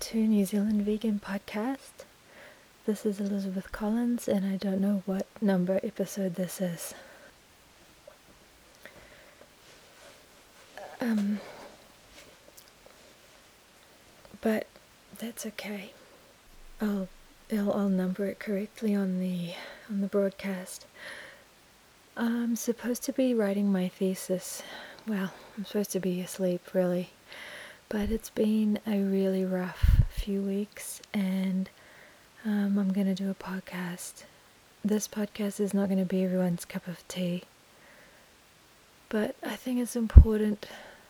To New Zealand Vegan Podcast. This is Elizabeth Collins, and I don't know what number episode this is. Um, but that's okay. I'll, I'll I'll number it correctly on the on the broadcast. I'm supposed to be writing my thesis. Well, I'm supposed to be asleep, really. But it's been a really rough few weeks, and um, I'm going to do a podcast. This podcast is not going to be everyone's cup of tea, but I think it's important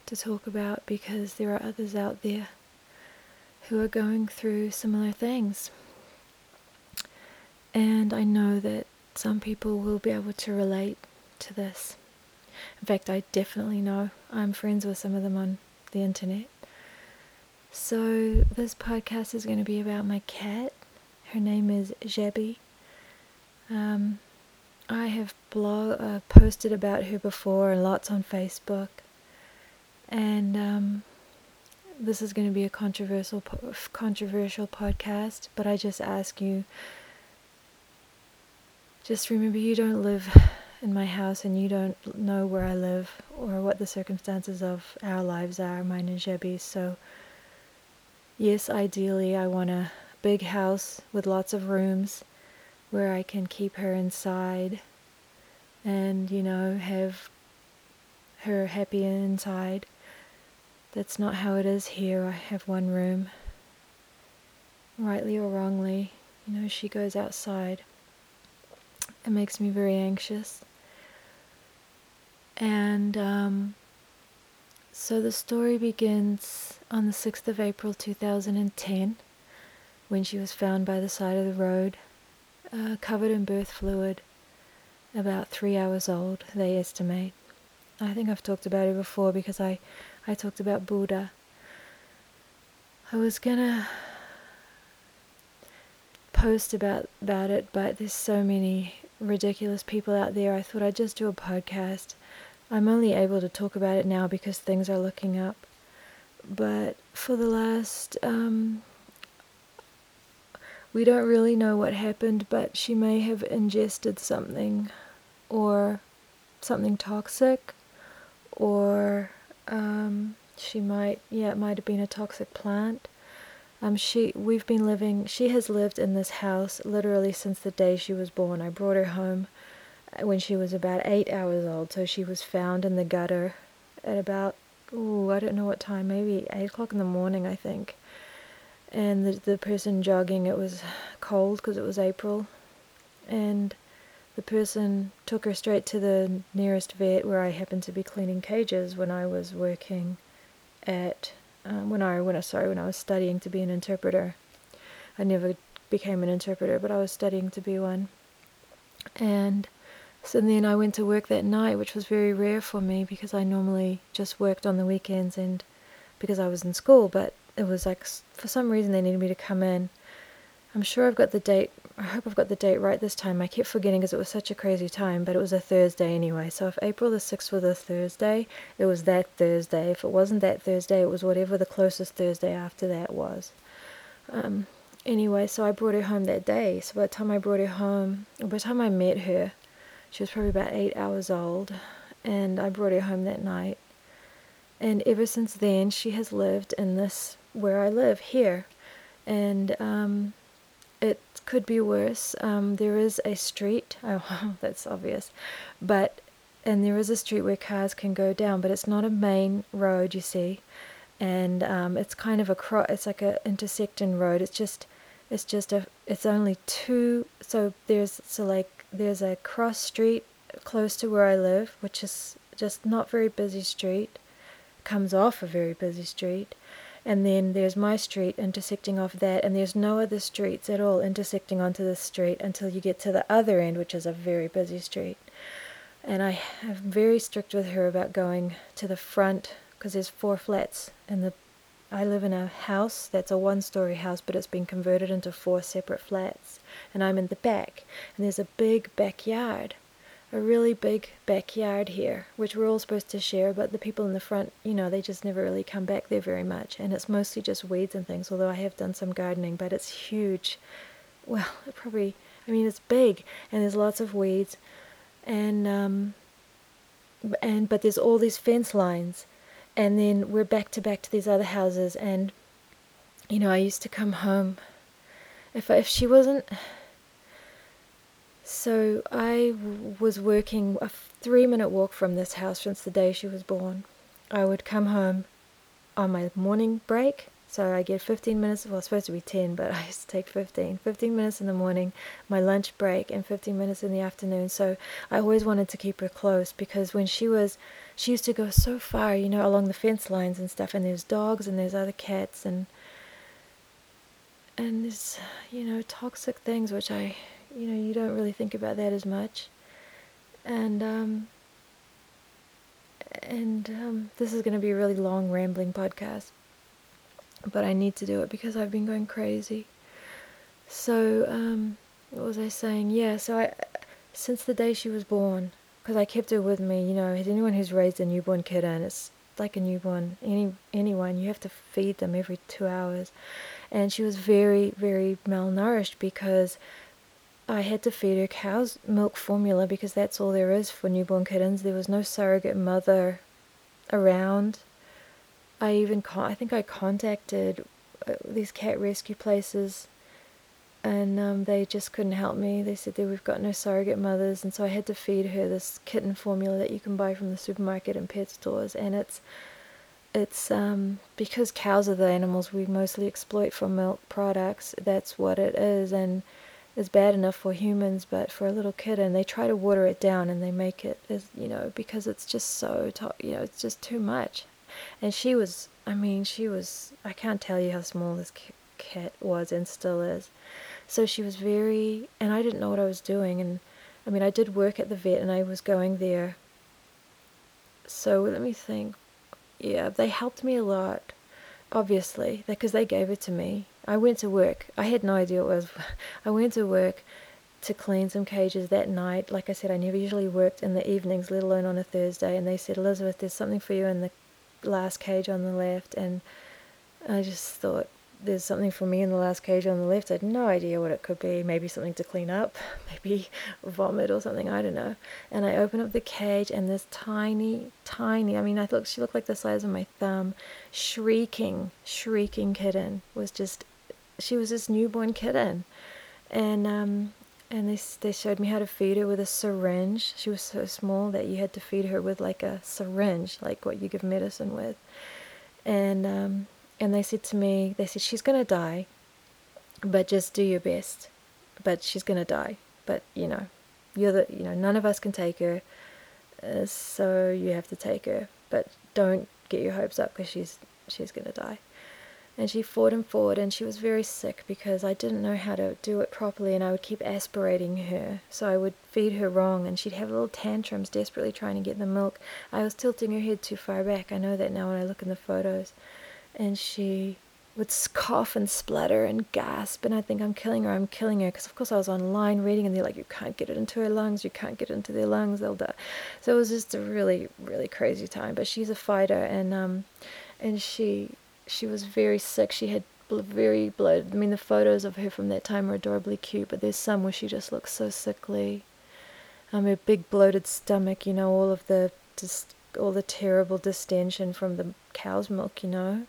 to talk about because there are others out there who are going through similar things. And I know that some people will be able to relate to this. In fact, I definitely know. I'm friends with some of them on the internet. So, this podcast is going to be about my cat. Her name is Jebby. Um, I have blog uh, posted about her before and lots on Facebook, and um, this is going to be a controversial po- controversial podcast. But I just ask you, just remember you don't live in my house and you don't know where I live or what the circumstances of our lives are, mine and Jebby's. So Yes, ideally, I want a big house with lots of rooms where I can keep her inside and, you know, have her happy inside. That's not how it is here. I have one room. Rightly or wrongly, you know, she goes outside. It makes me very anxious. And, um, so the story begins on the 6th of April 2010 when she was found by the side of the road, uh, covered in birth fluid, about three hours old, they estimate. I think I've talked about it before because I, I talked about Buddha. I was gonna post about about it, but there's so many ridiculous people out there. I thought I'd just do a podcast I'm only able to talk about it now because things are looking up. But for the last, um, we don't really know what happened, but she may have ingested something or something toxic, or um, she might, yeah, it might have been a toxic plant. Um, she, we've been living, she has lived in this house literally since the day she was born. I brought her home when she was about eight hours old. So she was found in the gutter at about, oh, I don't know what time, maybe eight o'clock in the morning, I think. And the, the person jogging, it was cold because it was April. And the person took her straight to the nearest vet where I happened to be cleaning cages when I was working at, um, when I, when I, sorry, when I was studying to be an interpreter. I never became an interpreter, but I was studying to be one. And so then I went to work that night, which was very rare for me because I normally just worked on the weekends and because I was in school, but it was like for some reason they needed me to come in. I'm sure I've got the date. I hope I've got the date right this time. I kept forgetting because it was such a crazy time, but it was a Thursday anyway. So if April the 6th was a Thursday, it was that Thursday. If it wasn't that Thursday, it was whatever the closest Thursday after that was. Um, anyway, so I brought her home that day. So by the time I brought her home, by the time I met her, she was probably about eight hours old, and I brought her home that night. And ever since then, she has lived in this where I live here, and um, it could be worse. Um, there is a street. Oh, that's obvious, but and there is a street where cars can go down, but it's not a main road. You see, and um, it's kind of a cross. It's like a intersecting road. It's just, it's just a. It's only two. So there's so like there's a cross street close to where I live, which is just not very busy street, comes off a very busy street. And then there's my street intersecting off that, and there's no other streets at all intersecting onto this street until you get to the other end, which is a very busy street. And I am very strict with her about going to the front because there's four flats, and the I live in a house that's a one story house, but it's been converted into four separate flats and I'm in the back, and there's a big backyard, a really big backyard here, which we're all supposed to share, but the people in the front, you know, they just never really come back there very much. And it's mostly just weeds and things, although I have done some gardening, but it's huge. Well, it probably, I mean, it's big, and there's lots of weeds, and, um, and, but there's all these fence lines, and then we're back to back to these other houses, and, you know, I used to come home. If, if she wasn't, so I was working a three minute walk from this house since the day she was born. I would come home on my morning break. So I get 15 minutes, well, it's supposed to be 10, but I used to take 15. 15 minutes in the morning, my lunch break, and 15 minutes in the afternoon. So I always wanted to keep her close because when she was, she used to go so far, you know, along the fence lines and stuff, and there's dogs and there's other cats and, and there's, you know, toxic things which I you know, you don't really think about that as much. And um, and um, this is going to be a really long, rambling podcast, but I need to do it because I've been going crazy. So, um, what was I saying? Yeah, so I, since the day she was born, because I kept her with me, you know, anyone who's raised a newborn kitten, it's like a newborn, any anyone, you have to feed them every two hours, and she was very, very malnourished because I had to feed her cow's milk formula because that's all there is for newborn kittens. There was no surrogate mother around. I even con- I think I contacted uh, these cat rescue places, and um, they just couldn't help me. They said that we've got no surrogate mothers, and so I had to feed her this kitten formula that you can buy from the supermarket and pet stores, and it's it's um, because cows are the animals we mostly exploit for milk products. That's what it is, and is bad enough for humans, but for a little kitten, they try to water it down and they make it as you know because it's just so you know it's just too much. And she was, I mean, she was. I can't tell you how small this cat was and still is. So she was very, and I didn't know what I was doing. And I mean, I did work at the vet and I was going there. So let me think. Yeah, they helped me a lot, obviously, because they gave it to me I went to work. I had no idea what was. I went to work to clean some cages that night. Like I said, I never usually worked in the evenings, let alone on a Thursday. And they said, Elizabeth, there's something for you in the last cage on the left. And I just thought, there's something for me in the last cage on the left. I had no idea what it could be. Maybe something to clean up, maybe vomit or something. I don't know. And I opened up the cage, and this tiny, tiny, I mean, I thought she looked like the size of my thumb, shrieking, shrieking kitten was just she was this newborn kitten, and um, and they they showed me how to feed her with a syringe. She was so small that you had to feed her with like a syringe, like what you give medicine with, and um, and they said to me, they said she's gonna die, but just do your best, but she's gonna die, but you know, you're the you know none of us can take her, uh, so you have to take her, but don't get your hopes up because she's she's gonna die and she fought and fought and she was very sick because I didn't know how to do it properly and I would keep aspirating her. So I would feed her wrong and she'd have little tantrums desperately trying to get the milk. I was tilting her head too far back. I know that now when I look in the photos. And she would cough and splutter and gasp and I think I'm killing her I'm killing her. Because of course I was online reading and they're like you can't get it into her lungs you can't get it into their lungs they'll die. So it was just a really really crazy time. But she's a fighter and um and she she was very sick. She had very blood. I mean, the photos of her from that time are adorably cute, but there's some where she just looks so sickly. Um, her big bloated stomach, you know, all of the just all the terrible distension from the cow's milk, you know.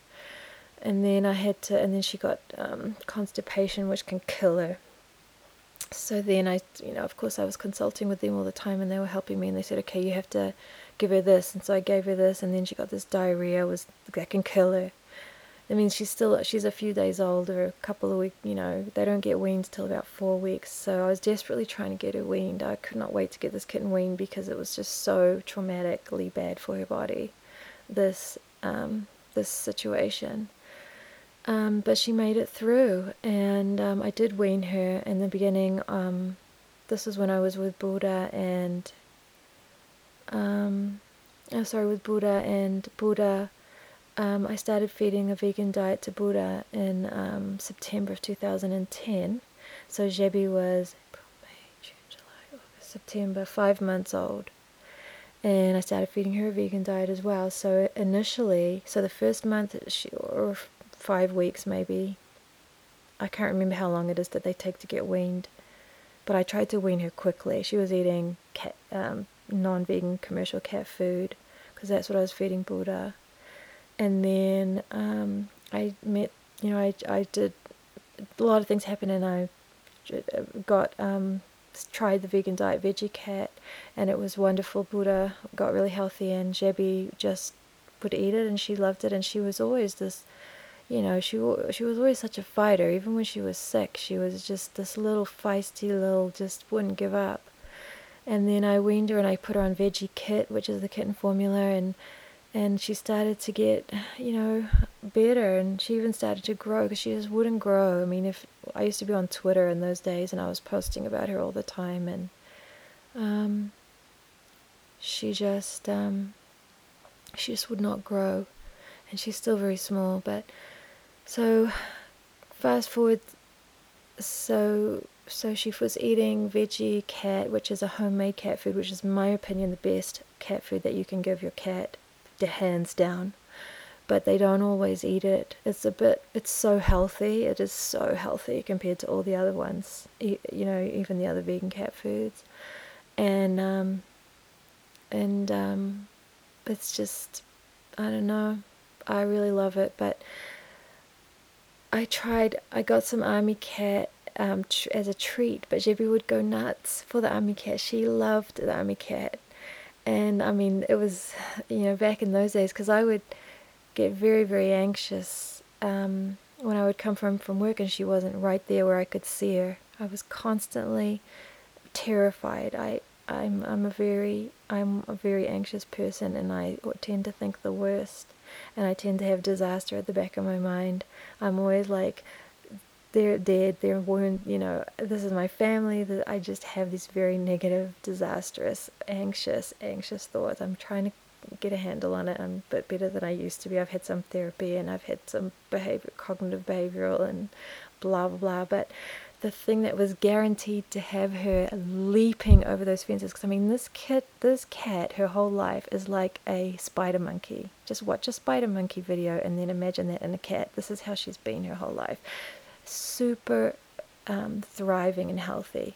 And then I had to, and then she got um, constipation, which can kill her. So then I, you know, of course I was consulting with them all the time, and they were helping me, and they said, okay, you have to give her this, and so I gave her this, and then she got this diarrhea, was that can kill her. I mean, she's still she's a few days old or a couple of weeks. You know, they don't get weaned till about four weeks. So I was desperately trying to get her weaned. I could not wait to get this kitten weaned because it was just so traumatically bad for her body. This um, this situation. Um, but she made it through, and um, I did wean her in the beginning. Um, this was when I was with Buddha and, um, oh, sorry, with Buddha and Buddha um, I started feeding a vegan diet to Buddha in um, September of 2010. So Jebi was May, June, July, August, September, five months old. And I started feeding her a vegan diet as well. So initially, so the first month, she, or five weeks maybe, I can't remember how long it is that they take to get weaned, but I tried to wean her quickly. She was eating cat, um, non-vegan commercial cat food because that's what I was feeding Buddha. And then um, I met, you know, I I did a lot of things happen, and I got um, tried the vegan diet Vegecat, and it was wonderful. Buddha got really healthy, and Jebi just would eat it, and she loved it, and she was always this you know, she she was always such a fighter. Even when she was sick, she was just this little feisty little, just wouldn't give up. And then I weaned her and I put her on Vegekit, which is the kitten formula, and and she started to get, you know, better, and she even started to grow because she just wouldn't grow. I mean, if I used to be on Twitter in those days, and I was posting about her all the time, and um, she just um, she just would not grow, and she's still very small, but so, fast forward. So, so she was eating Vegecat, which is a homemade cat food, which is, in my opinion, the best cat food that you can give your cat, hands down. But they don't always eat it. It's a bit. It's so healthy. It is so healthy compared to all the other ones. You know, even the other vegan cat foods, and um, and um, it's just, I don't know. I really love it, but I tried, I got some Ami cat um, tr- as a treat, but Jebi would go nuts for the Ami cat. She loved the Ami cat. And I mean, it was, you know, back in those days, because I would get very, very anxious um, when I would come from, from work and she wasn't right there where I could see her. I was constantly terrified. I, I'm, I'm a very, I'm a very anxious person, and I tend to think the worst and I tend to have disaster at the back of my mind. I'm always like, they're dead, they're wounded, you know, this is my family. That I just have these very negative, disastrous, anxious, anxious thoughts. I'm trying to get a handle on it. Um, I'm a bit better than I used to be. I've had some therapy and I've had some behavior, cognitive behavioral, and blah blah blah. But the thing that was guaranteed to have her leaping over those fences. Because I mean, this kid, this cat, her whole life is like a spider monkey. Just watch a spider monkey video and then imagine that in a cat. This is how she's been her whole life. Super um, thriving and healthy.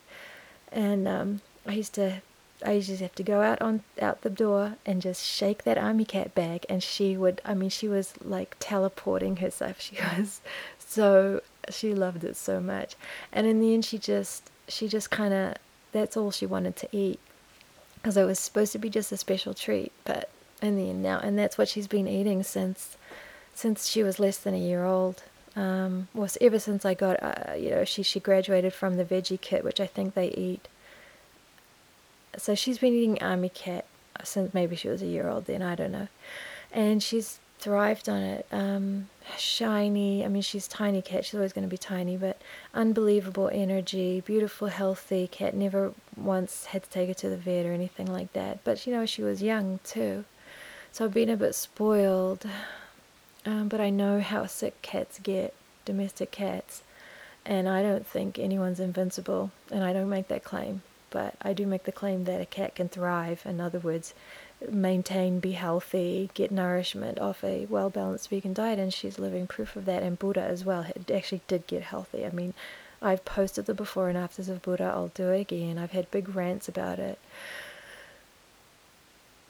And um, I used to, I used to have to go out on out the door and just shake that Ami cat bag, and she would. I mean, she was like teleporting herself. She was so she loved it so much. And in the end, she just she just kind of that's all she wanted to eat because it was supposed to be just a special treat. But in the end, now and that's what she's been eating since since she was less than a year old. Um, was ever since I got uh, you know she she graduated from the Vegekit, which I think they eat. So she's been eating Ami cat since maybe she was a year old then I don't know, and she's thrived on it. Um, shiny. I mean, she's tiny cat. She's always going to be tiny, but unbelievable energy, beautiful, healthy cat. Never once had to take her to the vet or anything like that. But you know, she was young too, so I've been a bit spoiled. Um, but I know how sick cats get, domestic cats, and I don't think anyone's invincible. And I don't make that claim, but I do make the claim that a cat can thrive. In other words, maintain, be healthy, get nourishment off a well balanced vegan diet, and she's living proof of that. And Buddha as well actually did get healthy. I mean, I've posted the before and afters of Buddha. I'll do it again. I've had big rants about it.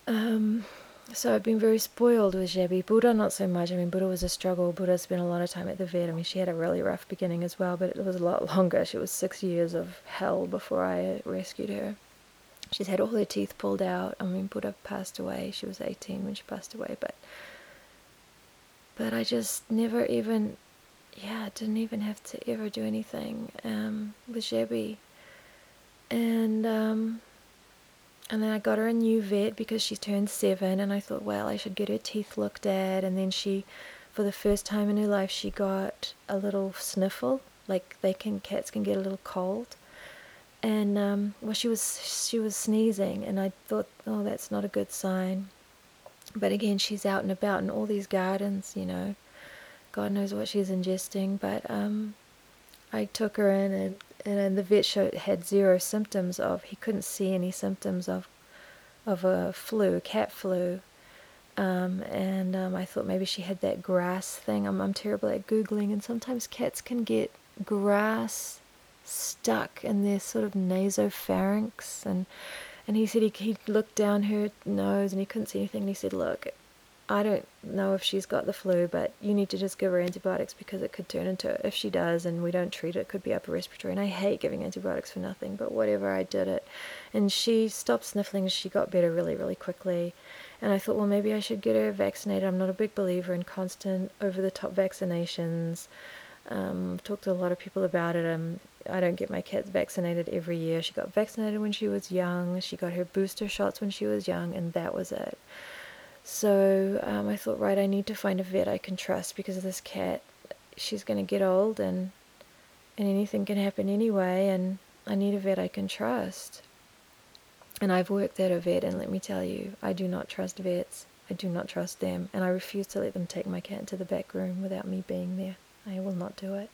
Um, so I've been very spoiled with Jebi. Buddha, not so much. I mean, Buddha was a struggle. Buddha spent a lot of time at the vet. I mean, she had a really rough beginning as well, but it was a lot longer. She was six years of hell before I rescued her. She's had all her teeth pulled out. I mean, Buddha passed away. She was 18 when she passed away, but but I just never even, yeah, didn't even have to ever do anything um, with Jebi. And um, and then I got her a new vet because she turned seven, and I thought, well, I should get her teeth looked at. And then she, for the first time in her life, she got a little sniffle, like they can cats can get a little cold and um, well, she was she was sneezing, and I thought, oh, that's not a good sign. But again, she's out and about in all these gardens, you know. God knows what she's ingesting, but um, I took her in, and and the vet showed had zero symptoms of. He couldn't see any symptoms of of a flu, cat flu. Um, and um, I thought maybe she had that grass thing. I'm, I'm terrible at googling, and sometimes cats can get grass stuck in their sort of nasopharynx, and and he said he he looked down her nose and he couldn't see anything. And he said, "Look, I don't know if she's got the flu, but you need to just give her antibiotics because it could turn into, if she does and we don't treat it, it could be upper respiratory. And I hate giving antibiotics for nothing, but whatever, I did it. And she stopped sniffling. She got better really, really quickly. And I thought, well, maybe I should get her vaccinated. I'm not a big believer in constant over the top vaccinations. Um, I've talked to a lot of people about it. Um, I don't get my cats vaccinated every year. She got vaccinated when she was young. She got her booster shots when she was young, and that was it. So um, I thought, right, I need to find a vet I can trust because of this cat, she's going to get old and and anything can happen anyway, and I need a vet I can trust. And I've worked at a vet, and let me tell you, I do not trust vets. I do not trust them, and I refuse to let them take my cat into the back room without me being there. I will not do it.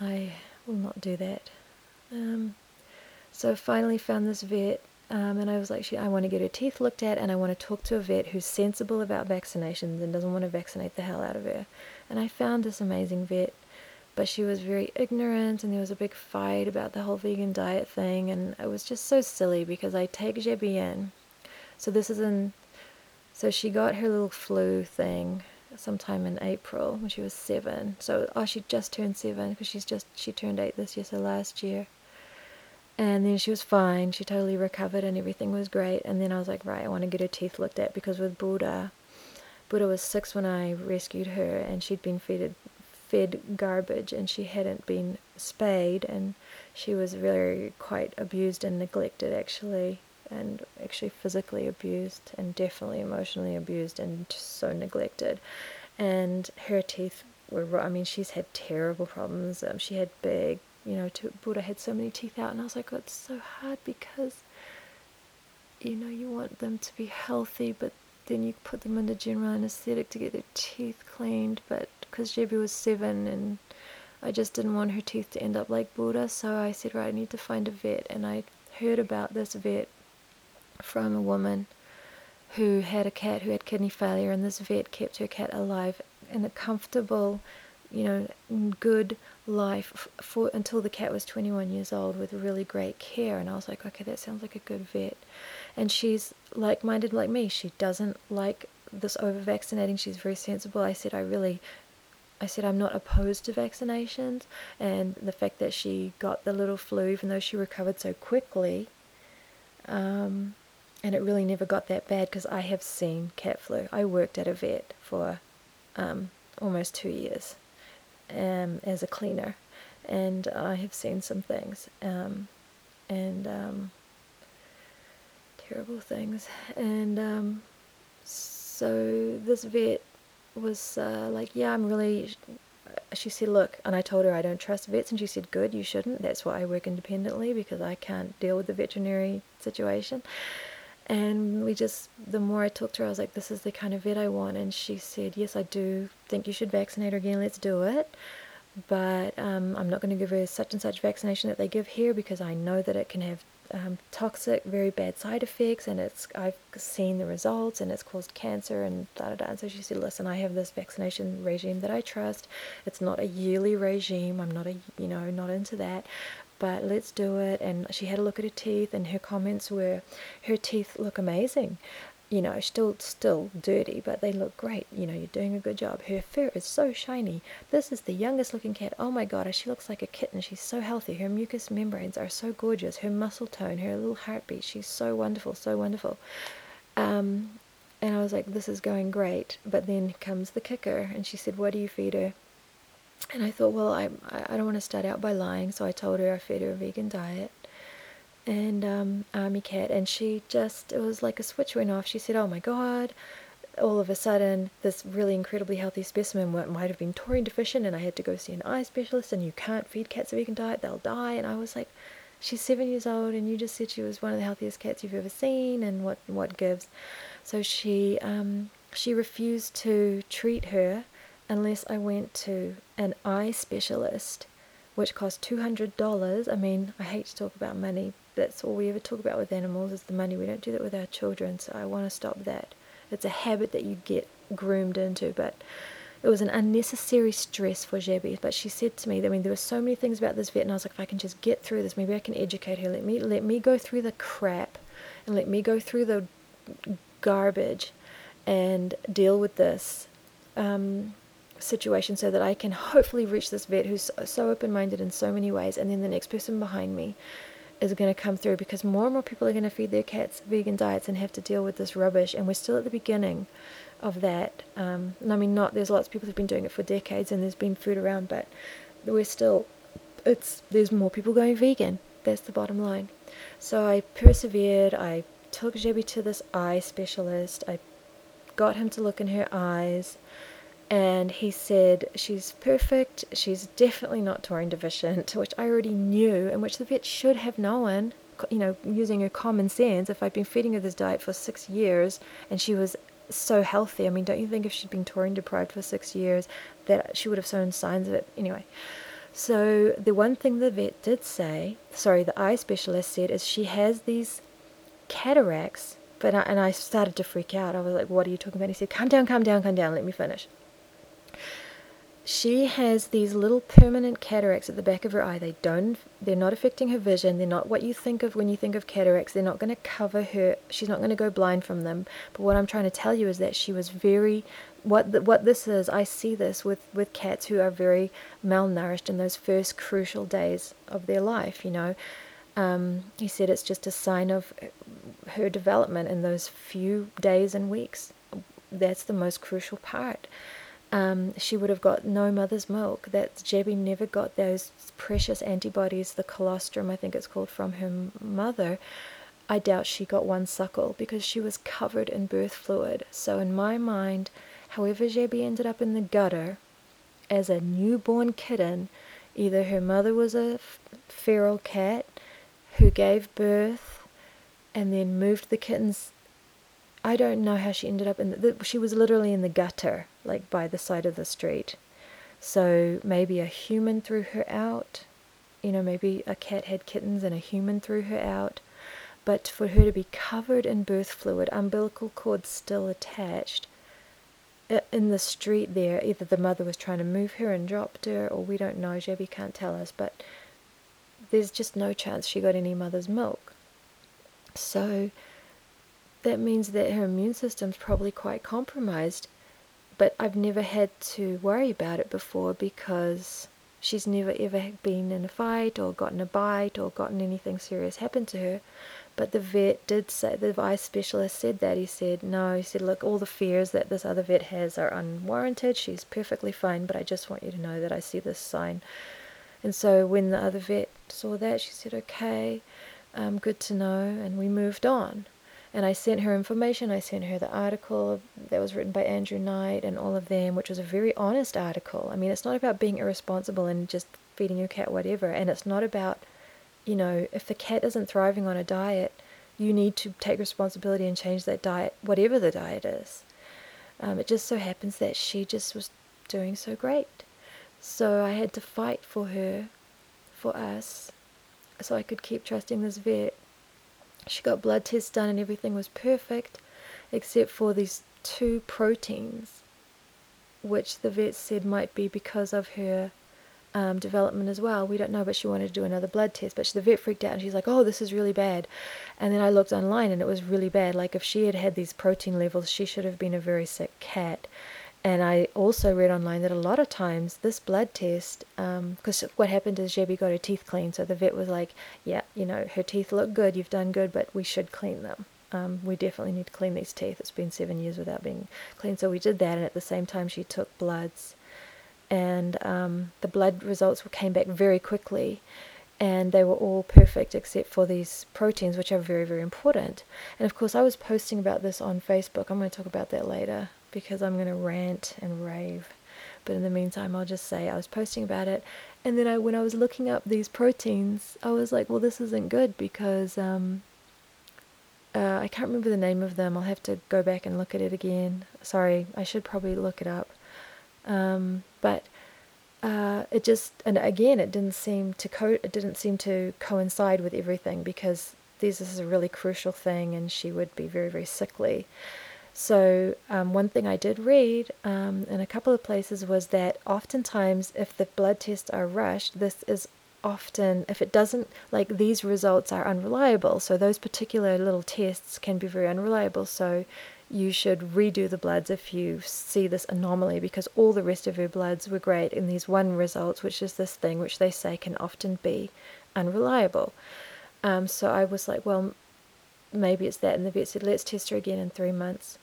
I will not do that. Um, so I finally found this vet um, and I was like, I want to get her teeth looked at, and I want to talk to a vet who's sensible about vaccinations and doesn't want to vaccinate the hell out of her. And I found this amazing vet, but she was very ignorant, and there was a big fight about the whole vegan diet thing, and it was just so silly because I take Jebby in. So this is in, so she got her little flu thing sometime in April when she was seven. So oh, she just turned seven because she's just she turned eight this year, so last year. And then she was fine. She totally recovered and everything was great. And then I was like, right, I want to get her teeth looked at because with Buddha, Buddha was six when I rescued her and she'd been fed, fed garbage and she hadn't been spayed and she was very quite abused and neglected actually and actually physically abused and definitely emotionally abused and just so neglected. And her teeth were, I mean, she's had terrible problems. Um, she had big you know, to Buddha had so many teeth out, and I was like, oh, it's so hard because, you know, you want them to be healthy, but then you put them under general anesthetic to get their teeth cleaned. But because Jebby was seven, and I just didn't want her teeth to end up like Buddha, so I said, right, I need to find a vet, and I heard about this vet from a woman who had a cat who had kidney failure, and this vet kept her cat alive in a comfortable, you know, good life for until the cat was 21 years old with really great care. And I was like okay that sounds like a good vet. And she's like-minded like me. She doesn't like this over vaccinating she's very sensible. I said I really I said I'm not opposed to vaccinations. And the fact that she got the little flu even though she recovered so quickly um, and it really never got that bad because I have seen cat flu. I worked at a vet for um, almost two years um, as a cleaner, and I have seen some things, um, and um, terrible things, and um, so this vet was uh, like, yeah, I'm really. She said, look, and I told her I don't trust vets, and she said, good, you shouldn't. That's why I work independently because I can't deal with the veterinary situation. And we just, the more I talked to her, I was like, this is the kind of vet I want. And she said, yes, I do think you should vaccinate her again. Let's do it. But um, I'm not going to give her such and such vaccination that they give here because I know that it can have um, toxic, very bad side effects, and it's I've seen the results, and it's caused cancer and da da da. And so she said, "Listen, I have this vaccination regime that I trust. It's not a yearly regime. I'm not a you know not into that, but let's do it. And she had a look at her teeth, and her comments were, her teeth look amazing. You know, still still dirty, but they look great. You know, you're doing a good job. Her fur is so shiny. This is the youngest looking cat. Oh my god, she looks like a kitten. She's so healthy. Her mucous membranes are so gorgeous. Her muscle tone, her little heartbeat. She's so wonderful, so wonderful. Um, and I was like, this is going great. But then comes the kicker, and she said, what do you feed her? And I thought, well, I, I don't want to start out by lying, so I told her I fed her a vegan diet and um, Ami Cat, and she just, it was like a switch went off. She said, oh my god, all of a sudden, this really incredibly healthy specimen might have been taurine deficient, and I had to go see an eye specialist, and you can't feed cats a vegan diet, they'll die. And I was like, she's seven years old, and you just said she was one of the healthiest cats you've ever seen, and what, what gives? So she, um, she refused to treat her unless I went to an eye specialist which cost $200. I mean, I hate to talk about money. That's all we ever talk about with animals is the money. We don't do that with our children, so I want to stop that. It's a habit that you get groomed into, but it was an unnecessary stress for Jebby. But she said to me, I mean, there were so many things about this vet, and I was like, if I can just get through this, maybe I can educate her. Let me let me go through the crap, and let me go through the garbage, and deal with this. Um, situation so that I can hopefully reach this vet who's so open minded in so many ways, and then the next person behind me is going to come through because more and more people are going to feed their cats vegan diets and have to deal with this rubbish, and we're still at the beginning of that. Um, and I mean, not there's lots of people who've been doing it for decades, and there's been food around, but we're still it's there's more people going vegan. That's the bottom line. So I persevered. I took Jebby to this eye specialist. I got him to look in her eyes and he said she's perfect she's definitely not taurine deficient which i already knew and which the vet should have known you know using her common sense if i'd been feeding her this diet for six years and she was so healthy i mean don't you think if she'd been taurine deprived for six years that she would have shown signs of it anyway so the one thing the vet did say sorry the eye specialist said is she has these cataracts but I, and I started to freak out. I was like, "What are you talking about?" He said, "Calm down, calm down, calm down. Let me finish." She has these little permanent cataracts at the back of her eye. They don't they're not affecting her vision. They're not what you think of when you think of cataracts. They're not going to cover her. She's not going to go blind from them. But what I'm trying to tell you is that she was very what the, what this is, I see this with with cats who are very malnourished in those first crucial days of their life, you know. Um, he said it's just a sign of her development in those few days and weeks. That's the most crucial part um, she would have got no mother's milk. That Jebby never got those precious antibodies, the colostrum, I think it's called, from her mother. I doubt she got one suckle because she was covered in birth fluid. So, in my mind, however Jebby ended up in the gutter as a newborn kitten, either her mother was a feral cat who gave birth and then moved the kittens I don't know how she ended up in the, the, she was literally in the gutter, like by the side of the street. So maybe a human threw her out. You know, maybe a cat had kittens and a human threw her out. But for her to be covered in birth fluid, umbilical cord still attached, in the street there, either the mother was trying to move her and dropped her, or we don't know. Jebby can't tell us, but there's just no chance she got any mother's milk. So that means that her immune system's probably quite compromised. But I've never had to worry about it before because she's never ever been in a fight or gotten a bite or gotten anything serious happen to her. But the vet did say, the eye specialist said that. He said, no, he said, look, all the fears that this other vet has are unwarranted. She's perfectly fine, but I just want you to know that I see this sign. And so when the other vet saw that, she said, okay, um, good to know. And we moved on. And I sent her information. I sent her the article that was written by Andrew Knight and all of them, which was a very honest article. I mean, it's not about being irresponsible and just feeding your cat whatever. And it's not about, you know, if the cat isn't thriving on a diet, you need to take responsibility and change that diet, whatever the diet is. Um, it just so happens that she just was doing so great. So I had to fight for her, for us, so I could keep trusting this vet she got blood tests done and everything was perfect, except for these two proteins, which the vet said might be because of her um, development as well. We don't know, but she wanted to do another blood test. But she, the vet freaked out and she's like, "Oh, this is really bad." And then I looked online and it was really bad. Like if she had had these protein levels, she should have been a very sick cat. And I also read online that a lot of times this blood test, because um, what happened is Jebby got her teeth cleaned, so the vet was like, "Yeah, you know, her teeth look good. You've done good, but we should clean them. Um, we definitely need to clean these teeth. It's been seven years without being cleaned, so we did that. And at the same time, she took bloods, and um, the blood results came back very quickly." and they were all perfect except for these proteins, which are very, very important. And of course, I was posting about this on Facebook. I'm going to talk about that later because I'm going to rant and rave. But in the meantime, I'll just say I was posting about it, and then I, when I was looking up these proteins, I was like, well, this isn't good because um, uh, I can't remember the name of them. I'll have to go back and look at it again. Sorry, I should probably look it up. Um, but uh, it just and again it didn't seem to co- it didn't seem to coincide with everything because this is a really crucial thing and she would be very very sickly so um, one thing i did read um, in a couple of places was that oftentimes if the blood tests are rushed this is often if it doesn't like these results are unreliable. So those particular little tests can be very unreliable. So you should redo the bloods if you see this anomaly because all the rest of your bloods were great in these one results which is this thing which they say can often be unreliable. Um, so i was like well maybe it's that and the vet said let's test her again in three months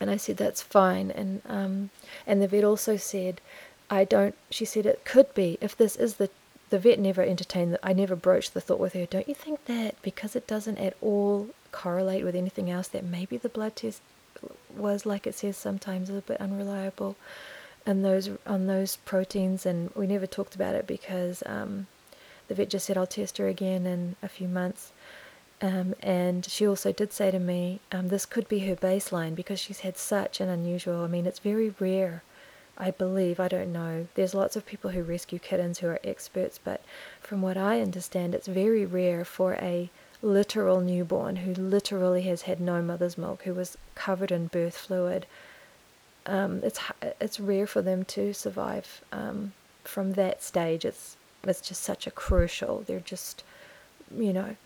and i said that's fine and um, and the vet also said i don't she said it could be if this is the the vet never entertained that. I never broached the thought with her. Don't you think that because it doesn't at all correlate with anything else, that maybe the blood test was like it says sometimes a little bit unreliable, and those on those proteins, and we never talked about it because um, the vet just said I'll test her again in a few months. Um, and she also did say to me, um, this could be her baseline because she's had such an unusual. I mean, it's very rare I believe, I don't know. There's lots of people who rescue kittens who are experts, but from what I understand, it's very rare for a literal newborn who literally has had no mother's milk, who was covered in birth fluid. Um, it's it's rare for them to survive um, from that stage. It's it's just such a crucial. They're just, you know,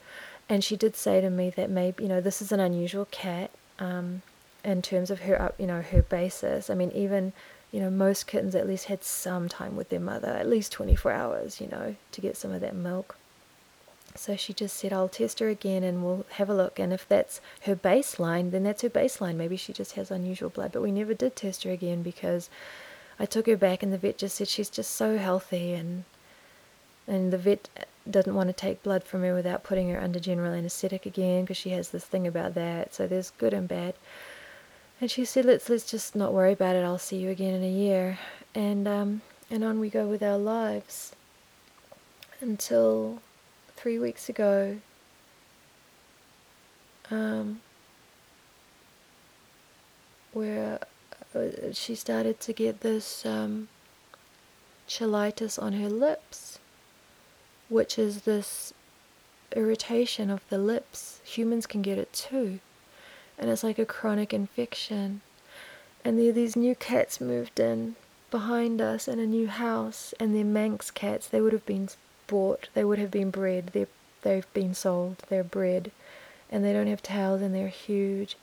and she did say to me that maybe you know this is an unusual cat um, in terms of her up you know her basis. I mean even you know, most kittens at least had some time with their mother, at least 24 hours, you know, to get some of that milk. So she just said, I'll test her again and we'll have a look. And if that's her baseline, then that's her baseline. Maybe she just has unusual blood. But we never did test her again because I took her back and the vet just said she's just so healthy and and the vet doesn't want to take blood from her without putting her under general anesthetic again because she has this thing about that. So there's good and bad. And she said, "Let's let's just not worry about it. I'll see you again in a year." And um, and on we go with our lives. Until three weeks ago, um, where uh, she started to get this um, cheilitis on her lips, which is this irritation of the lips. Humans can get it too and it's like a chronic infection. And there these new cats moved in behind us in a new house, and they're Manx cats. They would have been bought, they would have been bred, they're, they've been sold, they're bred, and they don't have tails and they're huge.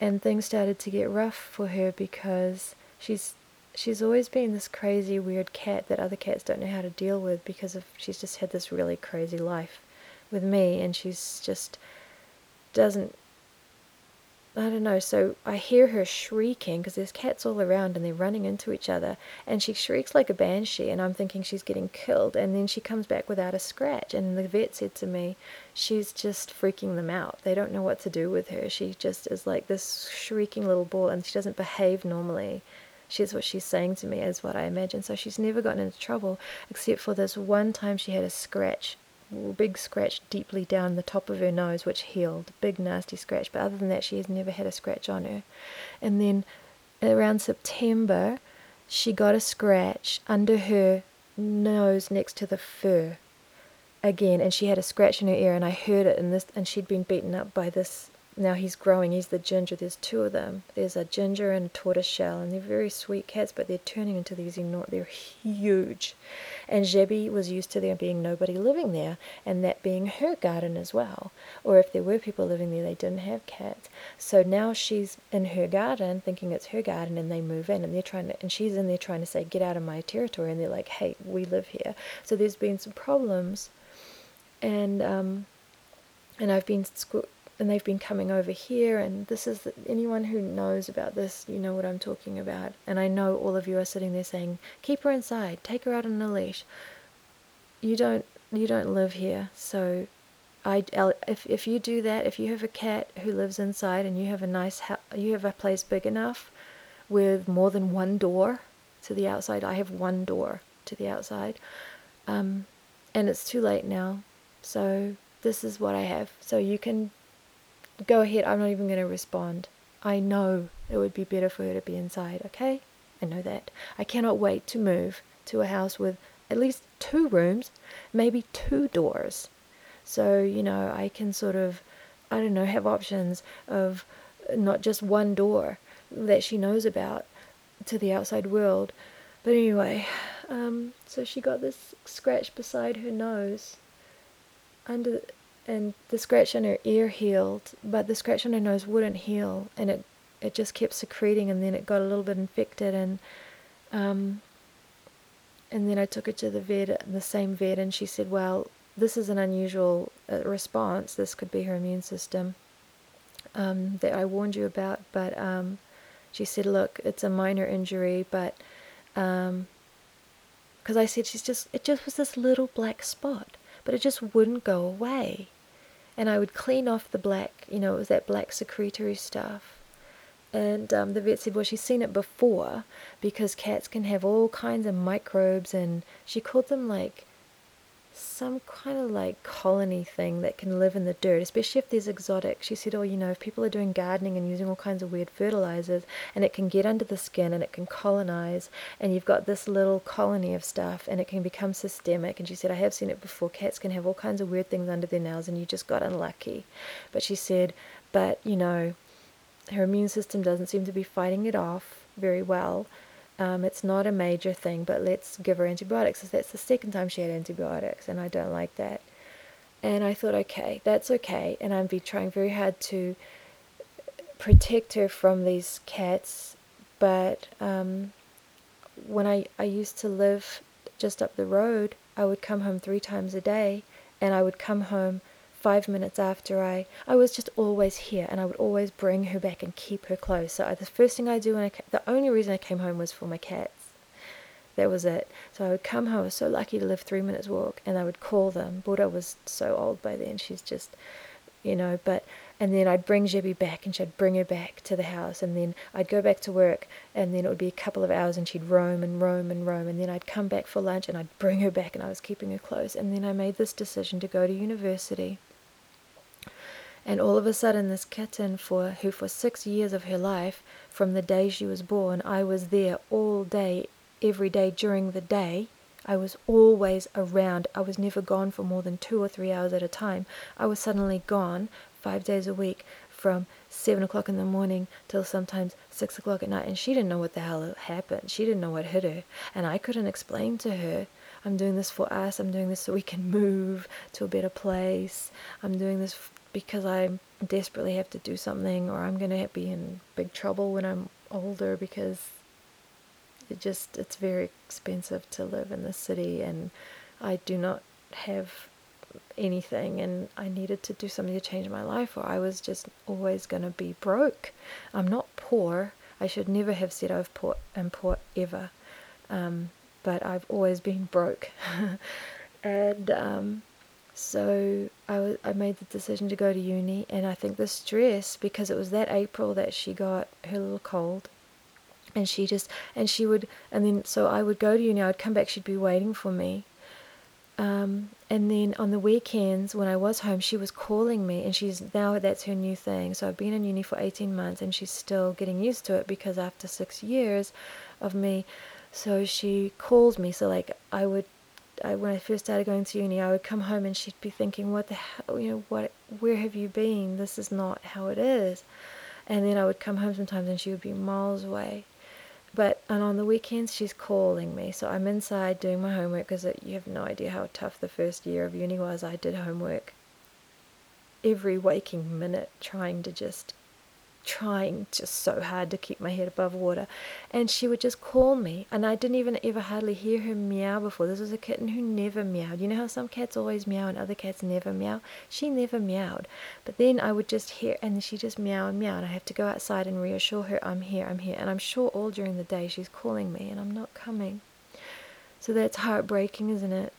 And things started to get rough for her because she's she's always been this crazy weird cat that other cats don't know how to deal with because of she's just had this really crazy life with me and she's just doesn't I don't know. So I hear her shrieking because there's cats all around and they're running into each other. And she shrieks like a banshee, and I'm thinking she's getting killed. And then she comes back without a scratch. And the vet said to me, she's just freaking them out. They don't know what to do with her. She just is like this shrieking little ball, and she doesn't behave normally. She's what she's saying to me, is what I imagine. So she's never gotten into trouble except for this one time she had a scratch big scratch deeply down the top of her nose, which healed. Big nasty scratch. But other than that, she has never had a scratch on her. And then around September, she got a scratch under her nose next to the fur again and she had a scratch in her ear and I heard it and this and she'd been beaten up by this now he's growing. He's the ginger. There's two of them. There's a ginger and a tortoise shell, and they're very sweet cats, but they're turning into these enormous. They're huge, and Jebby was used to there being nobody living there, and that being her garden as well. Or if there were people living there, they didn't have cats. So now she's in her garden, thinking it's her garden, and they move in, and they're trying to, and she's in there trying to say, "Get out of my territory," and they're like, "Hey, we live here." So there's been some problems, and um, and I've been sco- and they've been coming over here and this is the, anyone who knows about this you know what i'm talking about. And i know all of you are sitting there saying keep her inside. Take her out on a leash. You don't you don't live here. So I, if, if you do that if you have a cat who lives inside and you have a nice you have a place big enough with more than one door to the outside i have one door to the outside um, and it's too late now. So this is what i have. So you can go ahead, I'm not even going to respond. I know it would be better for her to be inside, okay? I know that. I cannot wait to move to a house with at least two rooms, maybe two doors. So, you know, I can sort of, I don't know, have options of not just one door that she knows about to the outside world. But anyway, um, so she got this scratch beside her nose, under, and the scratch on her ear healed, but the scratch on her nose wouldn't heal, and it it just kept secreting, and then it got a little bit infected, and um, and then I took her to the vet, the same vet, and she said, well, this is an unusual uh, response. This could be her immune system um, that I warned you about, but um, she said, look, it's a minor injury, but because um, I said she's just, it just was this little black spot, but it just wouldn't go away. And I would clean off the black, you know, it was that black secretory stuff. And um, the vet said, well, she's seen it before because cats can have all kinds of microbes, and she called them like some kind of like colony thing that can live in the dirt, especially if there's exotic. She said, oh, you know, if people are doing gardening and using all kinds of weird fertilizers, and it can get under the skin and it can colonize, and you've got this little colony of stuff, and it can become systemic. And she said, I have seen it before. Cats can have all kinds of weird things under their nails, and you just got unlucky. But she said, but you know, her immune system doesn't seem to be fighting it off very well. Um, it's not a major thing, but let's give her antibiotics. So that's the second time she had antibiotics, and I don't like that. And I thought, okay, that's okay. And I've been trying very hard to protect her from these cats. But um, when I, I used to live just up the road, I would come home three times a day, and I would come home five minutes after I, I was just always here and I would always bring her back and keep her close. So I, the first thing I do when I, the only reason I came home was for my cats. That was it. So I would come home, I was so lucky to live three minutes walk and I would call them. Buddha was so old by then, she's just, you know, but, and then I'd bring Jebby back and she'd bring her back to the house and then I'd go back to work and then it would be a couple of hours and she'd roam and roam and roam and then I'd come back for lunch and I'd bring her back and I was keeping her close and then I made this decision to go to university and all of a sudden, this kitten, for who for six years of her life, from the day she was born, I was there all day, every day during the day. I was always around. I was never gone for more than two or three hours at a time. I was suddenly gone five days a week from seven o'clock in the morning till sometimes six o'clock at night. And she didn't know what the hell happened. She didn't know what hit her. And I couldn't explain to her I'm doing this for us. I'm doing this so we can move to a better place. I'm doing this because I desperately have to do something or I'm going to be in big trouble when I'm older because it just it's very expensive to live in the city and I do not have anything and I needed to do something to change my life or I was just always going to be broke. I'm not poor. I should never have said I've poor am poor ever. Um, but I've always been broke. and um, so I, I made the decision to go to uni, and I think the stress, because it was that April that she got her little cold, and she just, and she would, and then, so I would go to uni, I would come back, she'd be waiting for me. Um, and then on the weekends when I was home, she was calling me, and she's now that's her new thing. So I've been in uni for 18 months, and she's still getting used to it because after six years of me, so she calls me. So like I would I, when I first started going to uni, I would come home and she'd be thinking, "What the hell? You know, what? Where have you been? This is not how it is." And then I would come home sometimes and she would be miles away. But and on the weekends she's calling me, so I'm inside doing my homework because uh, you have no idea how tough the first year of uni was. I did homework every waking minute, trying to just trying just so hard to keep my head above water. And she would just call me, and I didn't even ever hardly hear her meow before. This was a kitten who never meowed. You know how some cats always meow and other cats never meow? She never meowed. But then I would just hear, and she just meow and meow, and I have to go outside and reassure her, I'm here, I'm here. And I'm sure all during the day she's calling me, and I'm not coming. So that's heartbreaking, isn't it?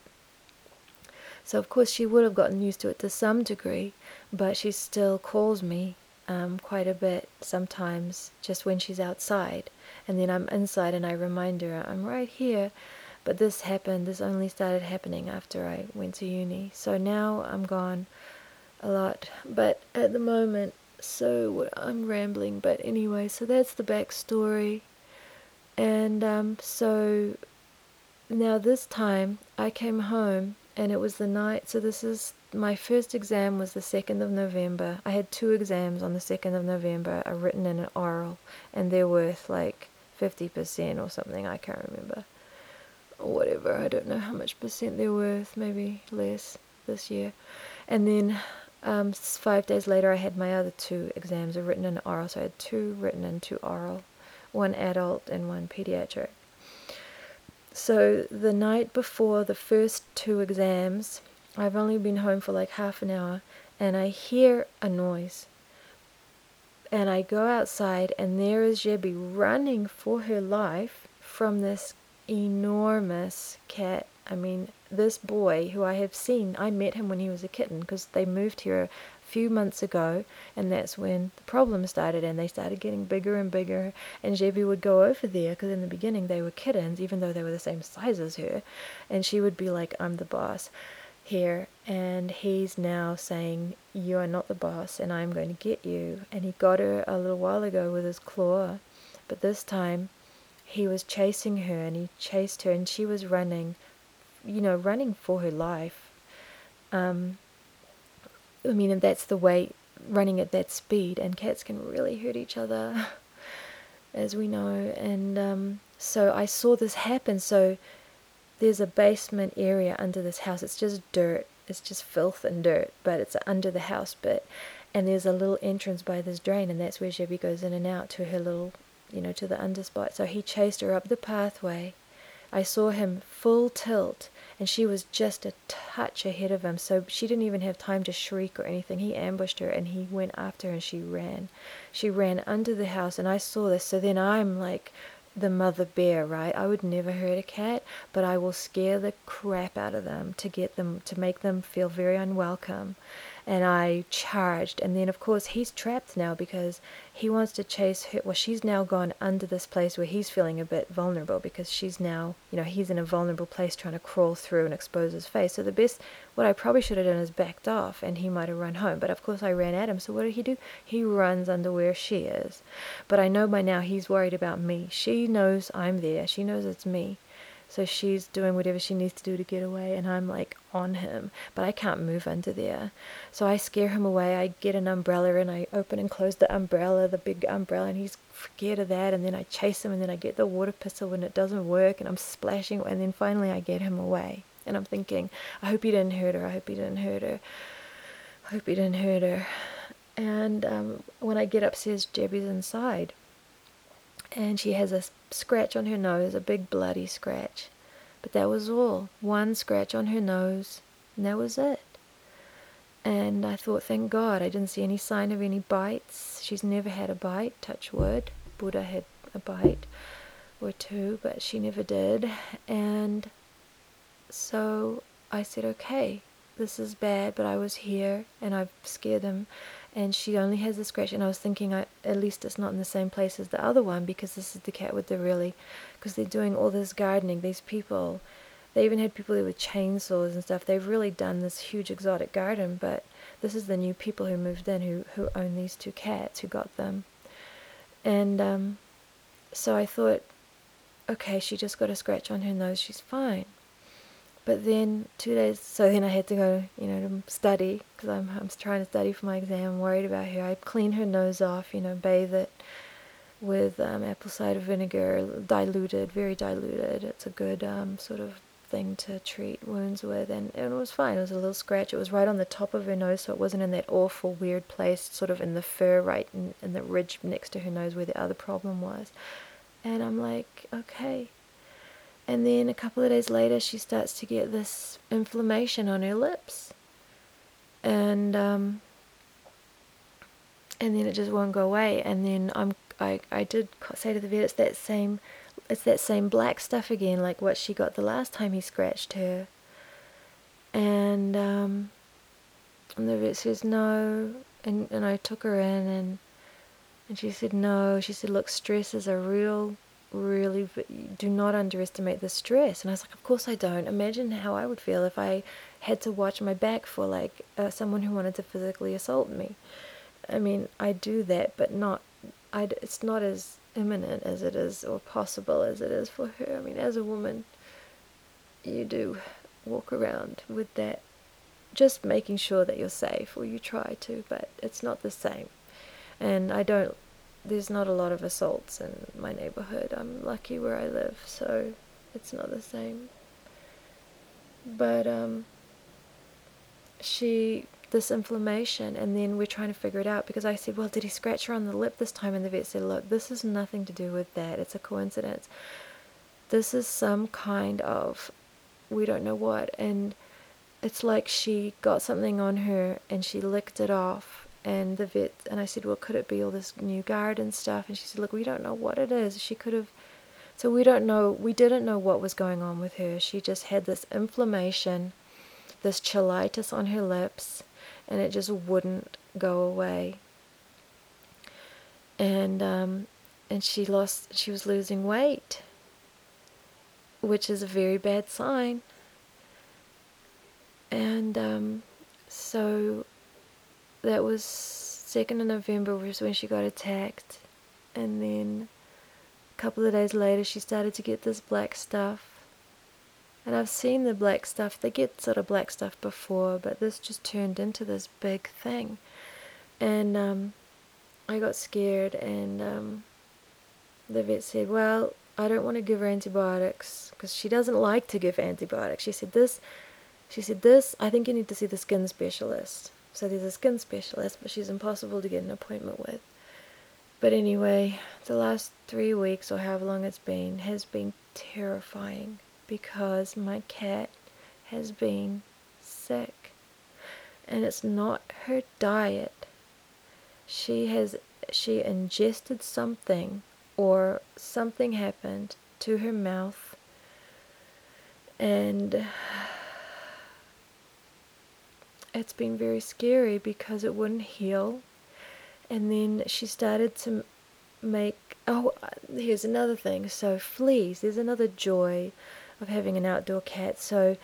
So, of course, she would have gotten used to it to some degree, but she still calls me um, quite a bit sometimes just when she's outside. And then I'm inside and I remind her, I'm right here. But this happened, this only started happening after I went to uni. So now I'm gone a lot. But at the moment, so I'm rambling. But anyway, so that's the backstory. And um, so now this time I came home and it was the night. So this is my first exam was the second of November. I had two exams on the second of November, a written and an oral, and they're worth like fifty percent or something. I can't remember. Or whatever. I don't know how much percent they're worth. Maybe less this year. And then um, five days later, I had my other two exams, a written and an oral. So I had two written and two oral, one adult and one pediatric. So the night before the first two exams, I've only been home for like half an hour, and I hear a noise. And I go outside, and there is Jebby running for her life from this enormous cat. I mean, this boy who I have seen, I met him when he was a kitten because they moved here a few months ago, and that's when the problem started, and they started getting bigger and bigger. And Jebby would go over there because in the beginning they were kittens, even though they were the same size as her, and she would be like, "I'm the boss." Here, and he's now saying, You are not the boss, and I'm going to get you. And he got her a little while ago with his claw, but this time he was chasing her and he chased her, and she was running, you know, running for her life. Um, I mean, that's the way running at that speed, and cats can really hurt each other, as we know. And um, so I saw this happen. So there's a basement area under this house. It's just dirt. It's just filth and dirt, but it's under the house bit. And there's a little entrance by this drain, and that's where Jebby goes in and out to her little, you know, to the underspot. So he chased her up the pathway. I saw him full tilt and she was just a touch ahead of him, so she didn't even have time to shriek or anything. He ambushed her and he went after her and she ran. She ran under the house and I saw this, so then I'm like the mother bear, right? I would never hurt a cat, but I will scare the crap out of them to get them to make them feel very unwelcome and I charged. And then, of course, he's trapped now because he wants to chase her. Well, she's now gone under this place where he's feeling a bit vulnerable because she's now, you know, he's in a vulnerable place trying to crawl through and expose his face. So the best, what I probably should have done is backed off and he might have run home. But of course, I ran at him. So what did he do? He runs under where she is. But I know by now he's worried about me. She knows I'm there. She knows it's me. So she's doing whatever she needs to do to get away, and I'm like on him, but I can't move under there. So I scare him away. I get an umbrella and I open and close the umbrella, the big umbrella, and he's scared of that. And then I chase him, and then I get the water pistol and it doesn't work, and I'm splashing, and then finally I get him away. And I'm thinking, I hope he didn't hurt her. I hope he didn't hurt her. I hope he didn't hurt her. And um, when I get upstairs, Jebby's inside and she has a scratch on her nose, a big bloody scratch. But that was all. One scratch on her nose, and that was it. And I thought, thank God, I didn't see any sign of any bites. She's never had a bite, touch wood. Buddha had a bite or two, but she never did. And so I said, okay, this is bad, but I was here and I've scared them. And she only has a scratch and i was thinking I, at least it's not in the same place as the other one because this is the cat with the really because they're doing all this gardening. These people they even had people with chainsaws and stuff. They've really done this huge exotic garden but this is the new people who moved in who, who own these two cats who got them. And um, so i thought okay she just got a scratch on her nose. She's fine but then two days, so then I had to go, you know, to study because I'm, I'm trying to study for my exam. Worried about her. I clean her nose off, you know, bathe it with um, apple cider vinegar, diluted, very diluted. It's a good um, sort of thing to treat wounds with, and, and it was fine. It was a little scratch. It was right on the top of her nose, so it wasn't in that awful, weird place, sort of in the fur, right in, in the ridge next to her nose where the other problem was. And I'm like, okay, and then a couple of days later, she starts to get this inflammation on her lips. And um, and then it just won't go away. And then I'm I, I did say to the vet, it's that same it's that same black stuff again, like what she got the last time he scratched her. And um, and the vet says no, and and I took her in and and she said no. She said, look, stress is a real really do not underestimate the stress. And I was like, of course I don't. Imagine how I would feel if I had to watch my back for like uh, someone who wanted to physically assault me. I mean, I do that, but not. I. It's not as imminent as it is, or possible as it is for her. I mean, as a woman, you do walk around with that, just making sure that you're safe, or you try to, but it's not the same. And I don't, there's not a lot of assaults in my neighborhood. I'm lucky where I live, so it's not the same. But, um, she this inflammation and then we're trying to figure it out because I said, Well, did he scratch her on the lip this time? And the vet said, Look, this has nothing to do with that. It's a coincidence. This is some kind of we don't know what and it's like she got something on her and she licked it off and the vet and I said, Well, could it be all this new garden stuff? And she said, Look, we don't know what it is. She could have so we don't know we didn't know what was going on with her. She just had this inflammation, this cheilitis on her lips and it just wouldn't go away. And um, and she lost. She was losing weight, which is a very bad sign. And um, so that was second of November was when she got attacked, and then a couple of days later she started to get this black stuff and I've seen the black stuff, they get sort of black stuff before, but this just turned into this big thing. And um, I got scared, and um, the vet said, Well, I don't want to give her antibiotics because she doesn't like to give antibiotics. She said, This, she said, This, I think you need to see the skin specialist. So there's a skin specialist, but she's impossible to get an appointment with. But anyway, the last three weeks or however long it's been has been terrifying because my cat has been sick. And it's not her diet. She has she ingested something or something happened to her mouth and it's been very scary because it wouldn't heal and then she started to make oh here's another thing so fleas there's another joy of having an outdoor cat. So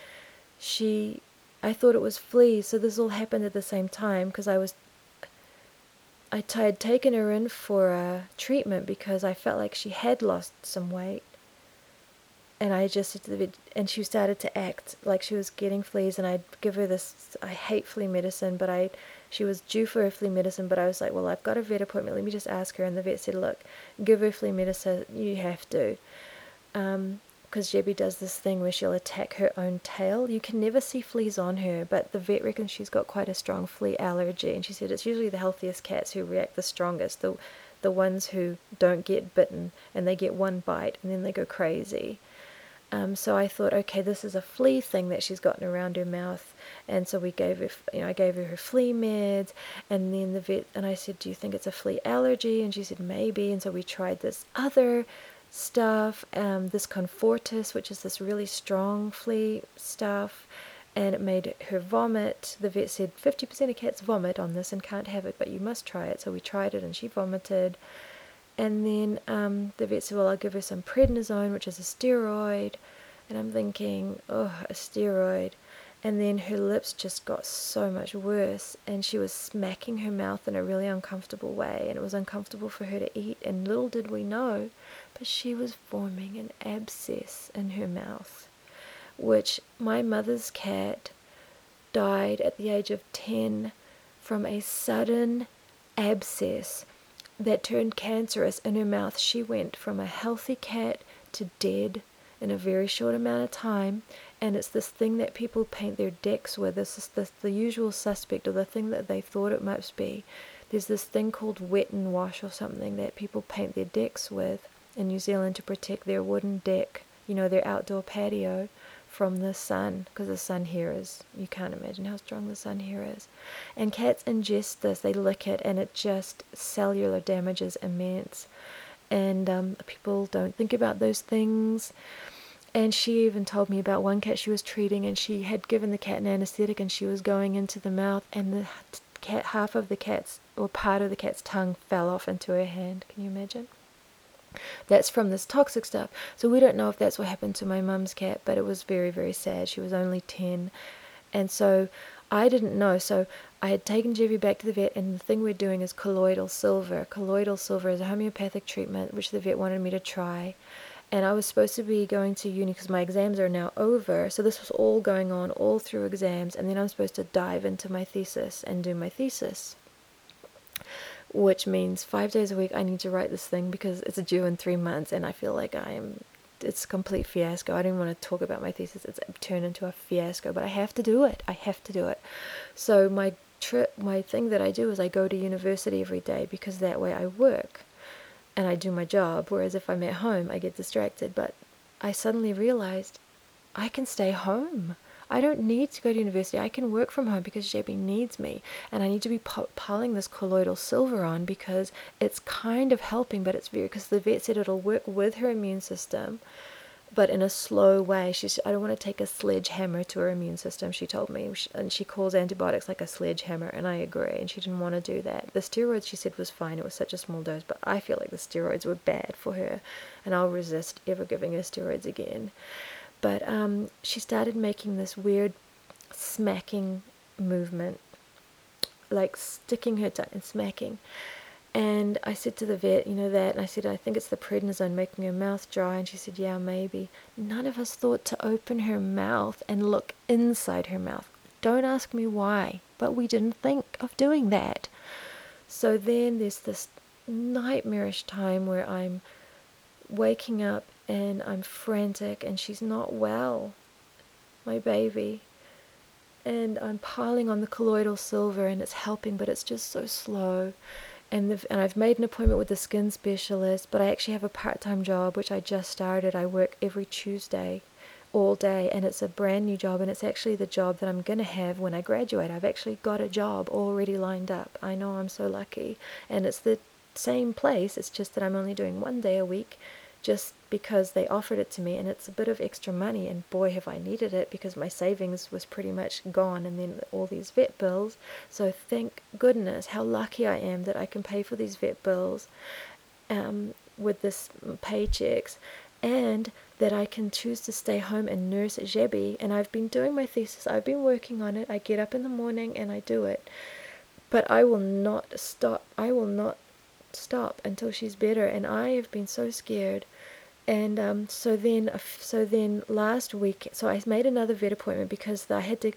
she, I thought it was fleas. So this all happened at the same time because I was, I had taken her in for a treatment because I felt like she had lost some weight. And I just to the vet, and she started to act like she was getting fleas, and I'd give her this. I hate flea medicine, but I, she was due for a flea medicine, but I was like, well, I've got a vet appointment. Let me just ask her. And the vet said, look, give her flea medicine. You have to. Um, because Jebby does this thing where she'll attack her own tail. You can never see fleas on her, but the vet reckons she's got quite a strong flea allergy, and she said it's usually the healthiest cats who react the strongest, the the ones who don't get bitten and they get one bite and then they go crazy. Um, so I thought, okay, this is a flea thing that she's gotten around her mouth, and so we gave her, you know, I gave her her flea meds, and then the vet and I said, do you think it's a flea allergy? And she said maybe, and so we tried this other stuff, um, this Comfortis, which is this really strong flea stuff, and it made her vomit. The vet said 50% of cats vomit on this and can't have it, but you must try it. So we tried it and she vomited. And then um, the vet said, Well, I'll give her some prednisone, which is a steroid. And I'm thinking, Oh, a steroid. And then her lips just got so much worse, and she was smacking her mouth in a really uncomfortable way, and it was uncomfortable for her to eat. And little did we know, but she was forming an abscess in her mouth, which my mother's cat died at the age of 10 from a sudden abscess that turned cancerous in her mouth. She went from a healthy cat to dead in a very short amount of time, and it's this thing that people paint their decks with. This is the, the usual suspect, or the thing that they thought it must be. There's this thing called wet and wash or something that people paint their decks with in New Zealand to protect their wooden deck, you know, their outdoor patio from the sun, because the sun here is, you can't imagine how strong the sun here is. And cats ingest this, they lick it, and it just cellular damage is immense. And um, people don't think about those things. And she even told me about one cat she was treating, and she had given the cat an anesthetic, and she was going into the mouth, and the cat, half of the cat's or part of the cat's tongue fell off into her hand. Can you imagine? That's from this toxic stuff. So we don't know if that's what happened to my mum's cat, but it was very, very sad. She was only 10. And so I didn't know. So I had taken Jebby back to the vet, and the thing we're doing is colloidal silver. Colloidal silver is a homeopathic treatment which the vet wanted me to try and I was supposed to be going to uni because my exams are now over. So this was all going on all through exams, and then I'm supposed to dive into my thesis and do my thesis, which means five days a week I need to write this thing because it's due in three months, and I feel like I am. It's a complete fiasco. I don't want to talk about my thesis. It's turned into a fiasco, but I have to do it. I have to do it. So my trip, my thing that I do is I go to university every day because that way I work and I do my job. Whereas if I'm at home, I get distracted. But I suddenly realized I can stay home. I don't need to go to university. I can work from home because JB needs me. And I need to be piling this colloidal silver on because it's kind of helping, but it's very, because the vet said it'll work with her immune system but in a slow way. She's, I don't want to take a sledgehammer to her immune system, she told me. And she calls antibiotics like a sledgehammer, and I agree. And she didn't want to do that. The steroids, she said, was fine. It was such a small dose, but I feel like the steroids were bad for her, and I'll resist ever giving her steroids again. But um, she started making this weird smacking movement, like sticking her tongue and smacking. And I said to the vet, you know that, and I said, I think it's the prednisone making her mouth dry. And she said, yeah, maybe. None of us thought to open her mouth and look inside her mouth. Don't ask me why, but we didn't think of doing that. So then there's this nightmarish time where I'm waking up and I'm frantic and she's not well, my baby. And I'm piling on the colloidal silver and it's helping, but it's just so slow and the, and I've made an appointment with the skin specialist, but I actually have a part-time job which I just started. I work every Tuesday all day and it's a brand new job and it's actually the job that I'm going to have when I graduate. I've actually got a job already lined up. I know I'm so lucky and it's the same place. It's just that I'm only doing one day a week just because they offered it to me and it's a bit of extra money and boy have I needed it because my savings was pretty much gone and then all these vet bills. So thank goodness how lucky I am that I can pay for these vet bills um, with this paychecks and that I can choose to stay home and nurse Jebby and I've been doing my thesis I've been working on it I get up in the morning and I do it. But I will not stop I will not stop until she's better and I have been so scared and um, so then so then last week so I made another vet appointment because I had to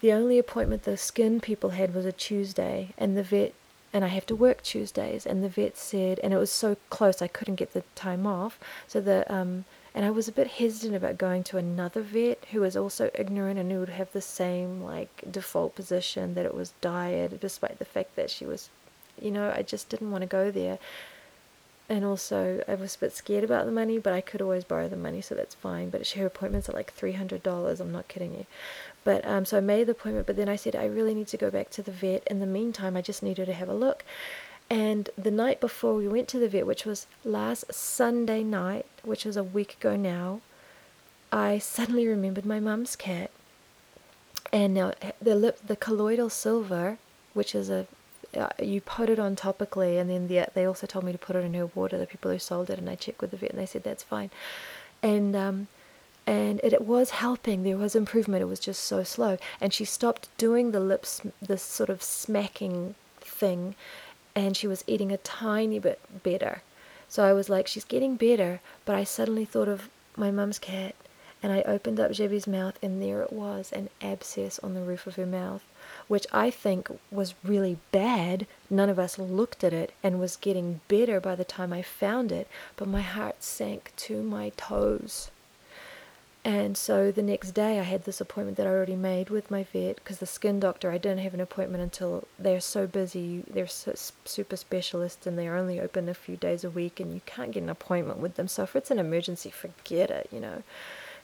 the only appointment the skin people had was a Tuesday and the vet and I have to work Tuesdays and the vet said and it was so close I couldn't get the time off. So the um and I was a bit hesitant about going to another vet who was also ignorant and who would have the same like default position that it was diet despite the fact that she was you know I just didn't want to go there and also I was a bit scared about the money, but I could always borrow the money, so that's fine. But her appointments are like three hundred dollars. I'm not kidding you. But um, so I made the appointment, but then I said I really need to go back to the vet. In the meantime, I just needed to have a look. And the night before we went to the vet, which was last Sunday night, which was a week ago now, I suddenly remembered my mum's cat. And now the lip, the colloidal silver, which is a you put it on topically, and then the, they also told me to put it in her water. The people who sold it, and I checked with the vet, and they said that's fine. And um, and it, it, was helping. There was improvement. It was just so slow. And she stopped doing the lips, this sort of smacking thing, and she was eating a tiny bit better. So I was like, she's getting better. But I suddenly thought of my mum's cat, and I opened up Jebby's mouth, and there it was, an abscess on the roof of her mouth which I think was really bad. None of us looked at it and was getting better by the time I found it, but my heart sank to my toes. And so the next day, I had this appointment that I already made with my vet because the skin doctor, I didn't have an appointment until they're so busy. They're so super specialists and they're only open a few days a week, and you can't get an appointment with them. So if it's an emergency, forget it, you know.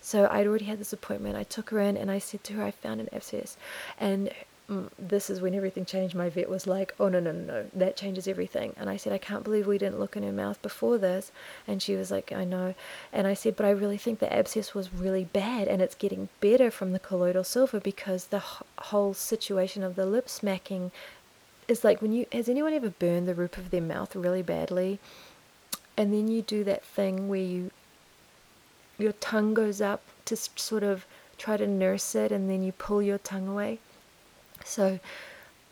So I'd already had this appointment. I took her in and I said to her, I found an abscess. And Mm, this is when everything changed. My vet was like, oh, no, no, no, no, that changes everything. And I said, I can't believe we didn't look in her mouth before this. And she was like, I know. And I said, but I really think the abscess was really bad and it's getting better from the colloidal silver because the whole situation of the lip smacking is like when you, has anyone ever burned the roof of their mouth really badly? And then you do that thing where you, your tongue goes up to sort of try to nurse it and then you pull your tongue away so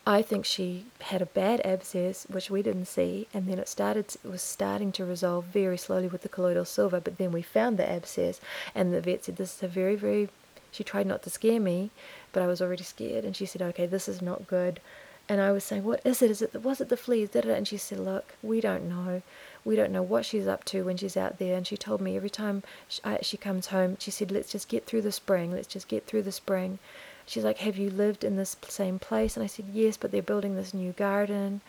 I think she had a bad abscess, which we didn't see, and then it started it was starting to resolve very slowly with the colloidal silver. But then we found the abscess, and the vet said this is a very very. She tried not to scare me, but I was already scared, and she said, "Okay, this is not good." And I was saying, "What is it? Is it was it the fleas?" Did it? And she said, "Look, we don't know. We don't know what she's up to when she's out there." And she told me every time she, I, uh, she comes home, she said, "Let's just get through the spring. Let's just get through the spring." She's like, Have you lived in this same place? And I said, Yes, but they're building this new garden,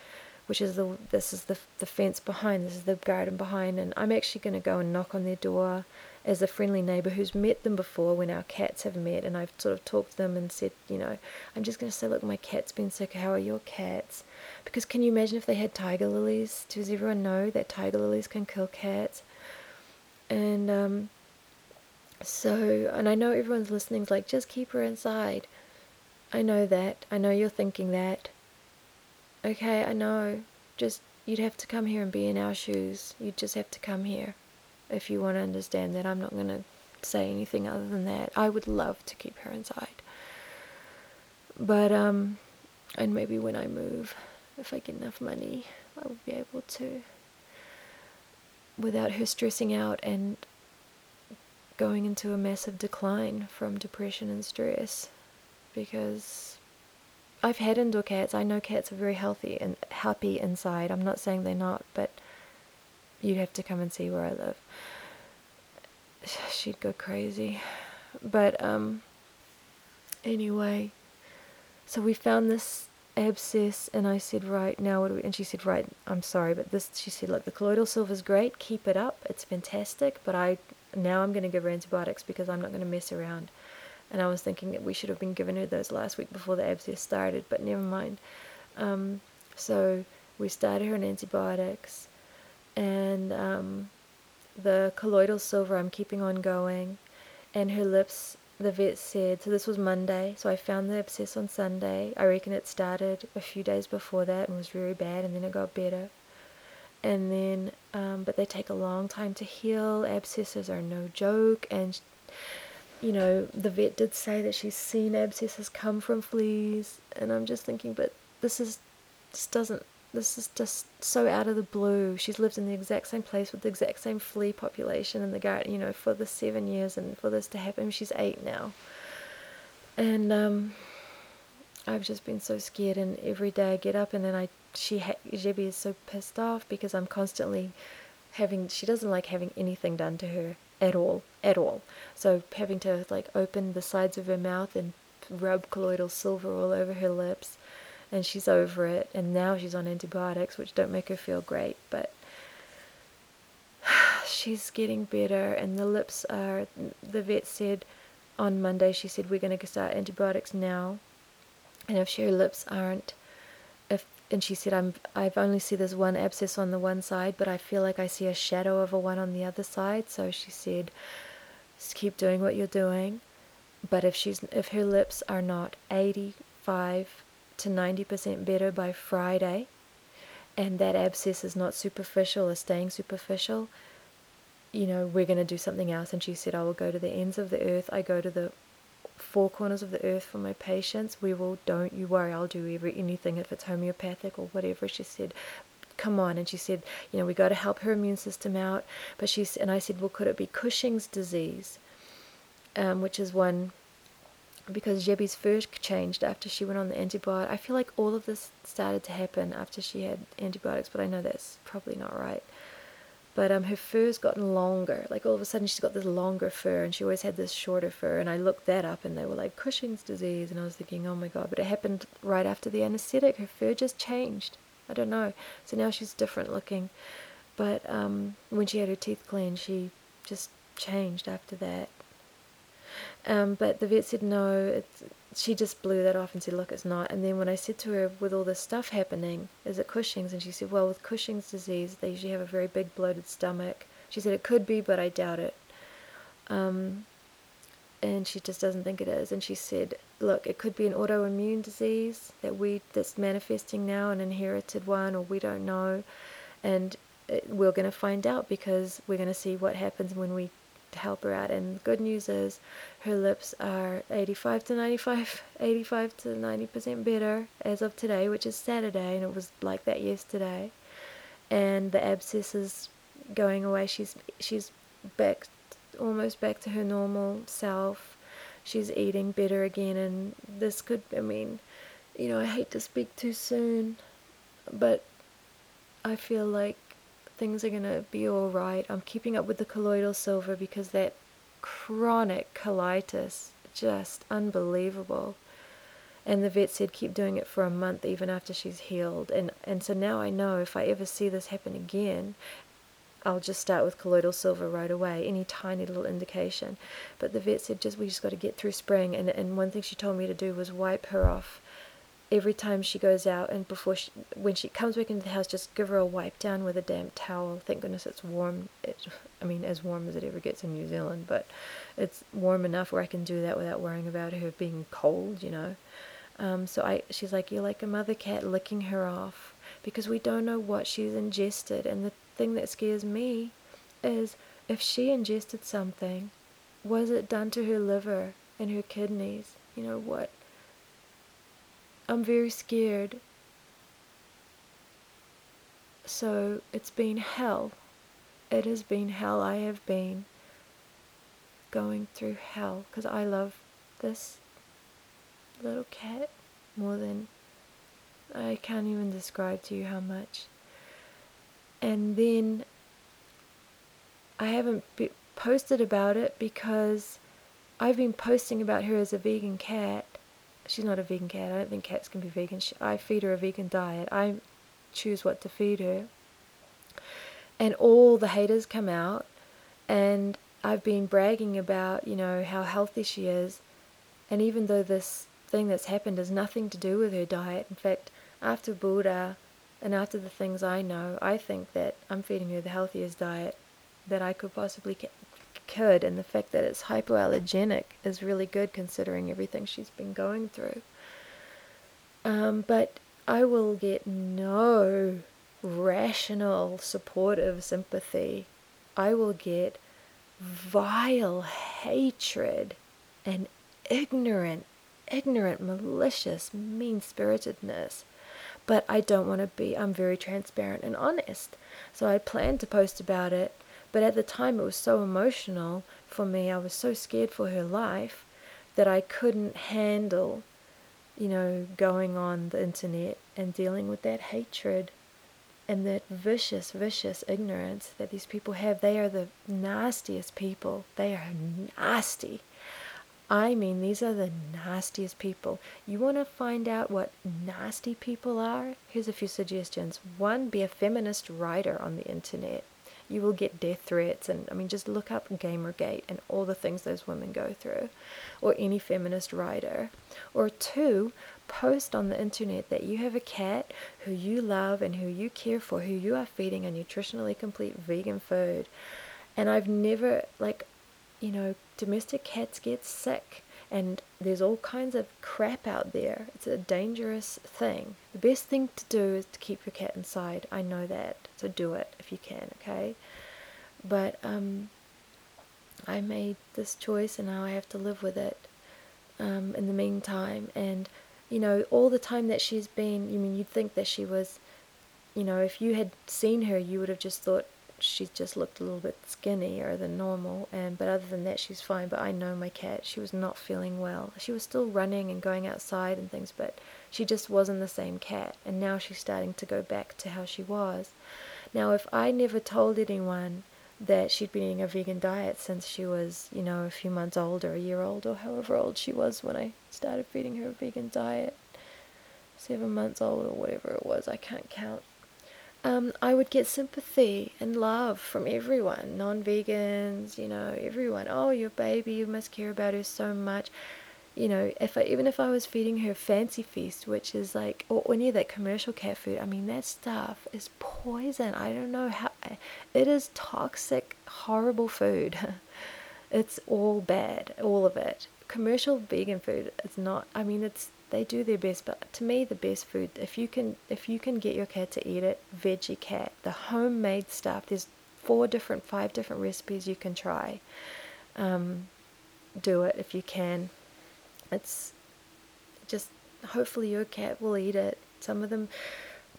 which is the this is the the fence behind. This is the garden behind, and I'm actually going to go and knock on their door as a friendly neighbour who's met them before when our cats have met, and I've sort of talked to them and said, you know, I'm just going to say, look, my cat's been sick. How are your cats? Because can you imagine if they had tiger lilies? Does everyone know that tiger lilies can kill cats? And um, so, and I know everyone's listening's like, just keep her inside. I know that. I know you're thinking that. Okay, I know. Just, you'd have to come here and be in our shoes. You'd just have to come here if you want to understand that. I'm not going to say anything other than that. I would love to keep her inside. But, um, and maybe when I move, if I get enough money, I will be able to without her stressing out and going into a massive decline from depression and stress because I've had indoor cats. I know cats are very healthy and happy inside. I'm not saying they're not, but you'd have to come and see where I live. She'd go crazy. But um anyway, so we found this abscess and I said, right, now we, and she said, right, I'm sorry, but this, she said, look, the colloidal silver is great, keep it up, it's fantastic, but I now I'm going to give her antibiotics because I'm not going to mess around. And I was thinking that we should have been giving her those last week before the abscess started, but never mind. Um, so we started her on antibiotics, and um, the colloidal silver I'm keeping on going, and her lips. The vet said so. This was Monday, so I found the abscess on Sunday. I reckon it started a few days before that and was very bad, and then it got better and then um, but they take a long time to heal abscesses are no joke and you know the vet did say that she's seen abscesses come from fleas and i'm just thinking but this is this doesn't this is just so out of the blue. She's lived in the exact same place with the exact same flea population in the garden you know for the seven years and for this to happen she's eight now. And um I've just been so scared, and every day I get up and then I she ha- Jebby is so pissed off because I'm constantly having she doesn't like having anything done to her at all at all. So having to like open the sides of her mouth and rub colloidal silver all over her lips and she's over it and now she's on antibiotics which don't make her feel great but she's getting better and the lips are the vet said on Monday she said we're going to start antibiotics now and if her lips aren't if and she said, I'm, I've only see this one abscess on the one side, but I feel like I see a shadow of a one on the other side. So she said, just keep doing what you're doing. But if she's, if her lips are not 85 to 90% better by Friday, and that abscess is not superficial or staying superficial, you know, we're going to do something else. And she said, I will go to the ends of the earth. I go to the four corners of the earth for my patients. We will, don't you worry, I'll do every, anything if it's homeopathic or whatever. She said, come on. And she said, you know, we got to help her immune system out. But she's, and I said, well, could it be Cushing's disease? Um, which is one, because Jebby's first changed after she went on the antibiotic. I feel like all of this started to happen after she had antibiotics, but I know that's probably not right but um, her fur's gotten longer. Like all of a sudden, she's got this longer fur, and she always had this shorter fur. And I looked that up, and they were like Cushing's disease, and I was thinking, oh my god! But it happened right after the anesthetic. Her fur just changed. I don't know. So now she's different looking. But um, when she had her teeth cleaned, she just changed after that. Um, but the vet said no. She just blew that off and said, Look, it's not. And then when I said to her, with all this stuff happening, is it Cushing's? And she said, Well, with Cushing's disease, they usually have a very big bloated stomach. She said, It could be, but I doubt it. Um, and she just doesn't think it is. And she said, Look, it could be an autoimmune disease that we that's manifesting now, an inherited one, or we don't know. And it, we're going to find out because we're going to see what happens when we to help her out. And good news is her lips are 85 to 95, 85 to 90% better as of today, which is Saturday, and it was like that yesterday. And the abscess is going away. She's she's back, almost back to her normal self. She's eating better again, and this could, I mean, you know, I hate to speak too soon, but I feel like things are going to be all right. I'm keeping up with the colloidal silver because that chronic cheilitis, just unbelievable. And the vet said keep doing it for a month even after she's healed. And, and so now I know if I ever see this happen again, I'll just start with colloidal silver right away, any tiny little indication. But the vet said just we just got to get through spring. And, and one thing she told me to do was wipe her off every time she goes out and before she, when she comes back into the house, just give her a wipe down with a damp towel. Thank goodness it's warm. It, I mean, as warm as it ever gets in New Zealand, but it's warm enough where I can do that without worrying about her being cold, you know. Um, so I, she's like, you're like a mother cat licking her off because we don't know what she's ingested. And the thing that scares me is if she ingested something, was it done to her liver and her kidneys? You know what? I'm very scared. So it's been hell. It has been hell. I have been going through hell because I love this little cat more than I can't even describe to you how much. And then I haven't posted about it because I've been posting about her as a vegan cat she's not a vegan cat. I don't think cats can be vegan. She, I feed her a vegan diet. I choose what to feed her. And all the haters come out, and I've been bragging about, you know, how healthy she is. And even though this thing that's happened has nothing to do with her diet, in fact, after Buddha and after the things I know, I think that I'm feeding her the healthiest diet that I could possibly could, and the fact that it's hypoallergenic is really good considering everything she's been going through. Um, but I will get no rational, supportive sympathy. I will get vile hatred and ignorant, ignorant, malicious, mean spiritedness. But I don't want to be, I'm very transparent and honest. So I plan to post about it but at the time, it was so emotional for me. I was so scared for her life that I couldn't handle, you know, going on the internet and dealing with that hatred and that vicious, vicious ignorance that these people have. They are the nastiest people. They are nasty. I mean, these are the nastiest people. You want to find out what nasty people are? Here's a few suggestions. One, be a feminist writer on the internet you will get death threats. And I mean, just look up Gamergate and all the things those women go through, or any feminist writer. Or two, post on the internet that you have a cat who you love and who you care for, who you are feeding a nutritionally complete vegan food. And I've never, like, you know, domestic cats get sick and there's all kinds of crap out there. It's a dangerous thing. The best thing to do is to keep your cat inside. I know that. So do it if you can, okay? But um, I made this choice and now I have to live with it um, in the meantime. And, you know, all the time that she's been, you mean, you'd think that she was, you know, if you had seen her, you would have just thought, she just looked a little bit skinnier than normal. And but other than that she's fine. But i know my cat she was not feeling well. She was still running and going outside and things but she just wasn't the same cat. And now she's starting to go back to how she was now if i never told anyone that she'd been eating a vegan diet since she was you know a few months old or a year old or however old she was when i started feeding her a vegan diet seven months old or whatever it was i can't count um, I would get sympathy and love from everyone, non-vegans, you know, everyone. Oh, your baby, you must care about her so much. You know, if I, even if I was feeding her Fancy Feast, which is like, or any of that commercial cat food, I mean, that stuff is poison. I don't know how, it is toxic, horrible food. it's all bad, all of it. Commercial vegan food is not, I mean, it's they do their best but to me the best food if you can if you can get your cat to eat it Vegecat, the homemade stuff there's four different five different recipes you can try um, do it if you can. It's just hopefully your cat will eat it. Some of them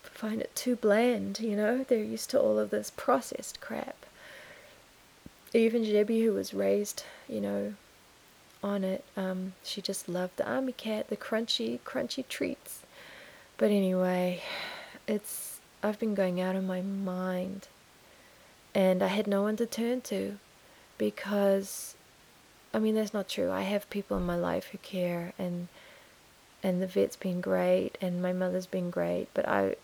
find it too bland, you know, they're used to all of this processed crap. Even Jebby, who was raised, you know, on it, um, she just loved the Ami cat, the crunchy, crunchy treats. But anyway, it's I've been going out of my mind, and I had no one to turn to, because, I mean, that's not true. I have people in my life who care, and and the vet's been great, and my mother's been great, but I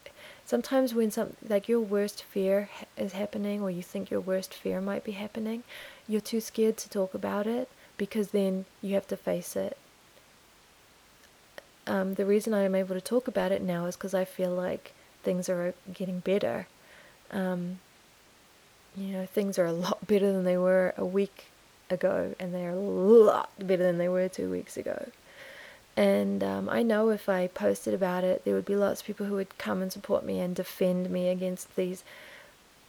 sometimes when some like your worst fear is happening or you think your worst fear might be happening you're too scared to talk about it because then you have to face it um, the reason i'm able to talk about it now is because i feel like things are getting better um, you know things are a lot better than they were a week ago and they're a lot better than they were two weeks ago and um, I know if I posted about it, there would be lots of people who would come and support me and defend me against these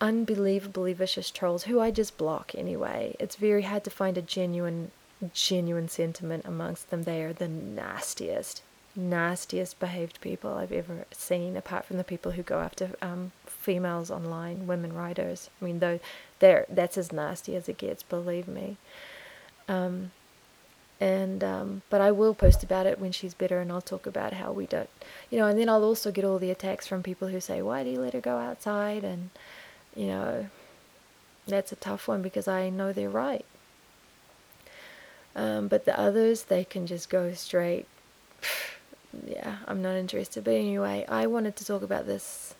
unbelievably vicious trolls who I just block anyway. It's very hard to find a genuine, genuine sentiment amongst them. They are the nastiest, nastiest behaved people I've ever seen, apart from the people who go after um, females online, women writers. I mean, though, they're, that's as nasty as it gets, believe me. Um, and um, but I will post about it when she's better, and I'll talk about how we don't, you know. And then I'll also get all the attacks from people who say, "Why do you let her go outside?" And you know, that's a tough one because I know they're right. Um, but the others, they can just go straight. yeah, I'm not interested. But anyway, I wanted to talk about this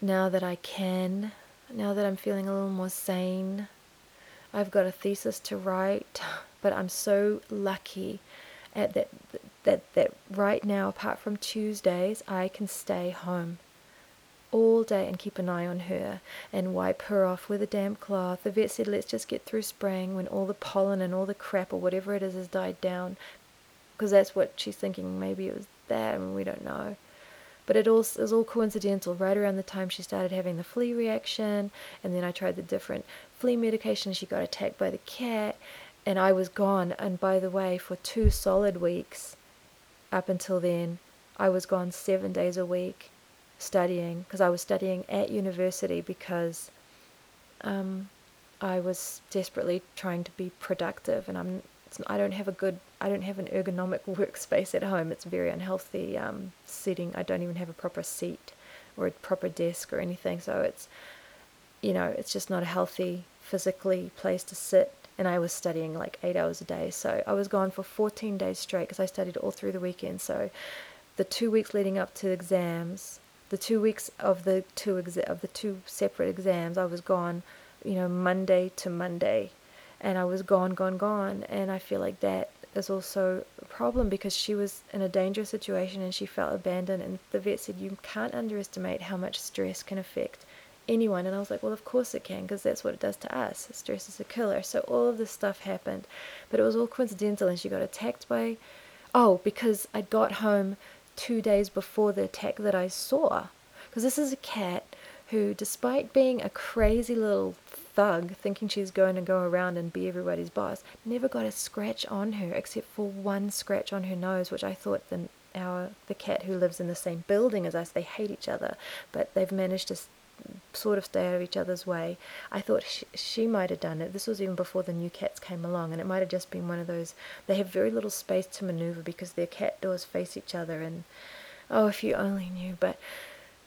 now that I can, now that I'm feeling a little more sane. I've got a thesis to write but I'm so lucky at that that that right now apart from Tuesdays I can stay home all day and keep an eye on her and wipe her off with a damp cloth. The vet said let's just get through spring when all the pollen and all the crap or whatever it is has died down because that's what she's thinking maybe it was that and we don't know. But it all it was all coincidental. Right around the time she started having the flea reaction, and then I tried the different flea medication. She got attacked by the cat, and I was gone. And by the way, for two solid weeks up until then, I was gone seven days a week studying because I was studying at university because um, I was desperately trying to be productive, and I'm I don't have a good I don't have an ergonomic workspace at home. It's a very unhealthy um, setting. I don't even have a proper seat or a proper desk or anything. So it's you know it's just not a healthy physically place to sit and I was studying like eight hours a day. So I was gone for 14 days straight because I studied all through the weekend. So the two weeks leading up to exams, the two weeks of the two exa- of the two separate exams, I was gone, you know, Monday to Monday, and I was gone, gone, gone. And I feel like that is also a problem because she was in a dangerous situation and she felt abandoned. And the vet said you can't underestimate how much stress can affect anyone. And I was like, well, of course it can, because that's what it does to us. Stress is a killer. So all of this stuff happened, but it was all coincidental. And she got attacked by, oh, because I got home two days before the attack that I saw. Because this is a cat who, despite being a crazy little thug, thinking she's going to go around and be everybody's boss, never got a scratch on her except for one scratch on her nose, which I thought the our the cat who lives in the same building as us, they hate each other, but they've managed to sort of stay out of each other's way. I thought she, she might have done it. This was even before the new cats came along, and it might have just been one of those. They have very little space to maneuver because their cat doors face each other, and oh, if you only knew. But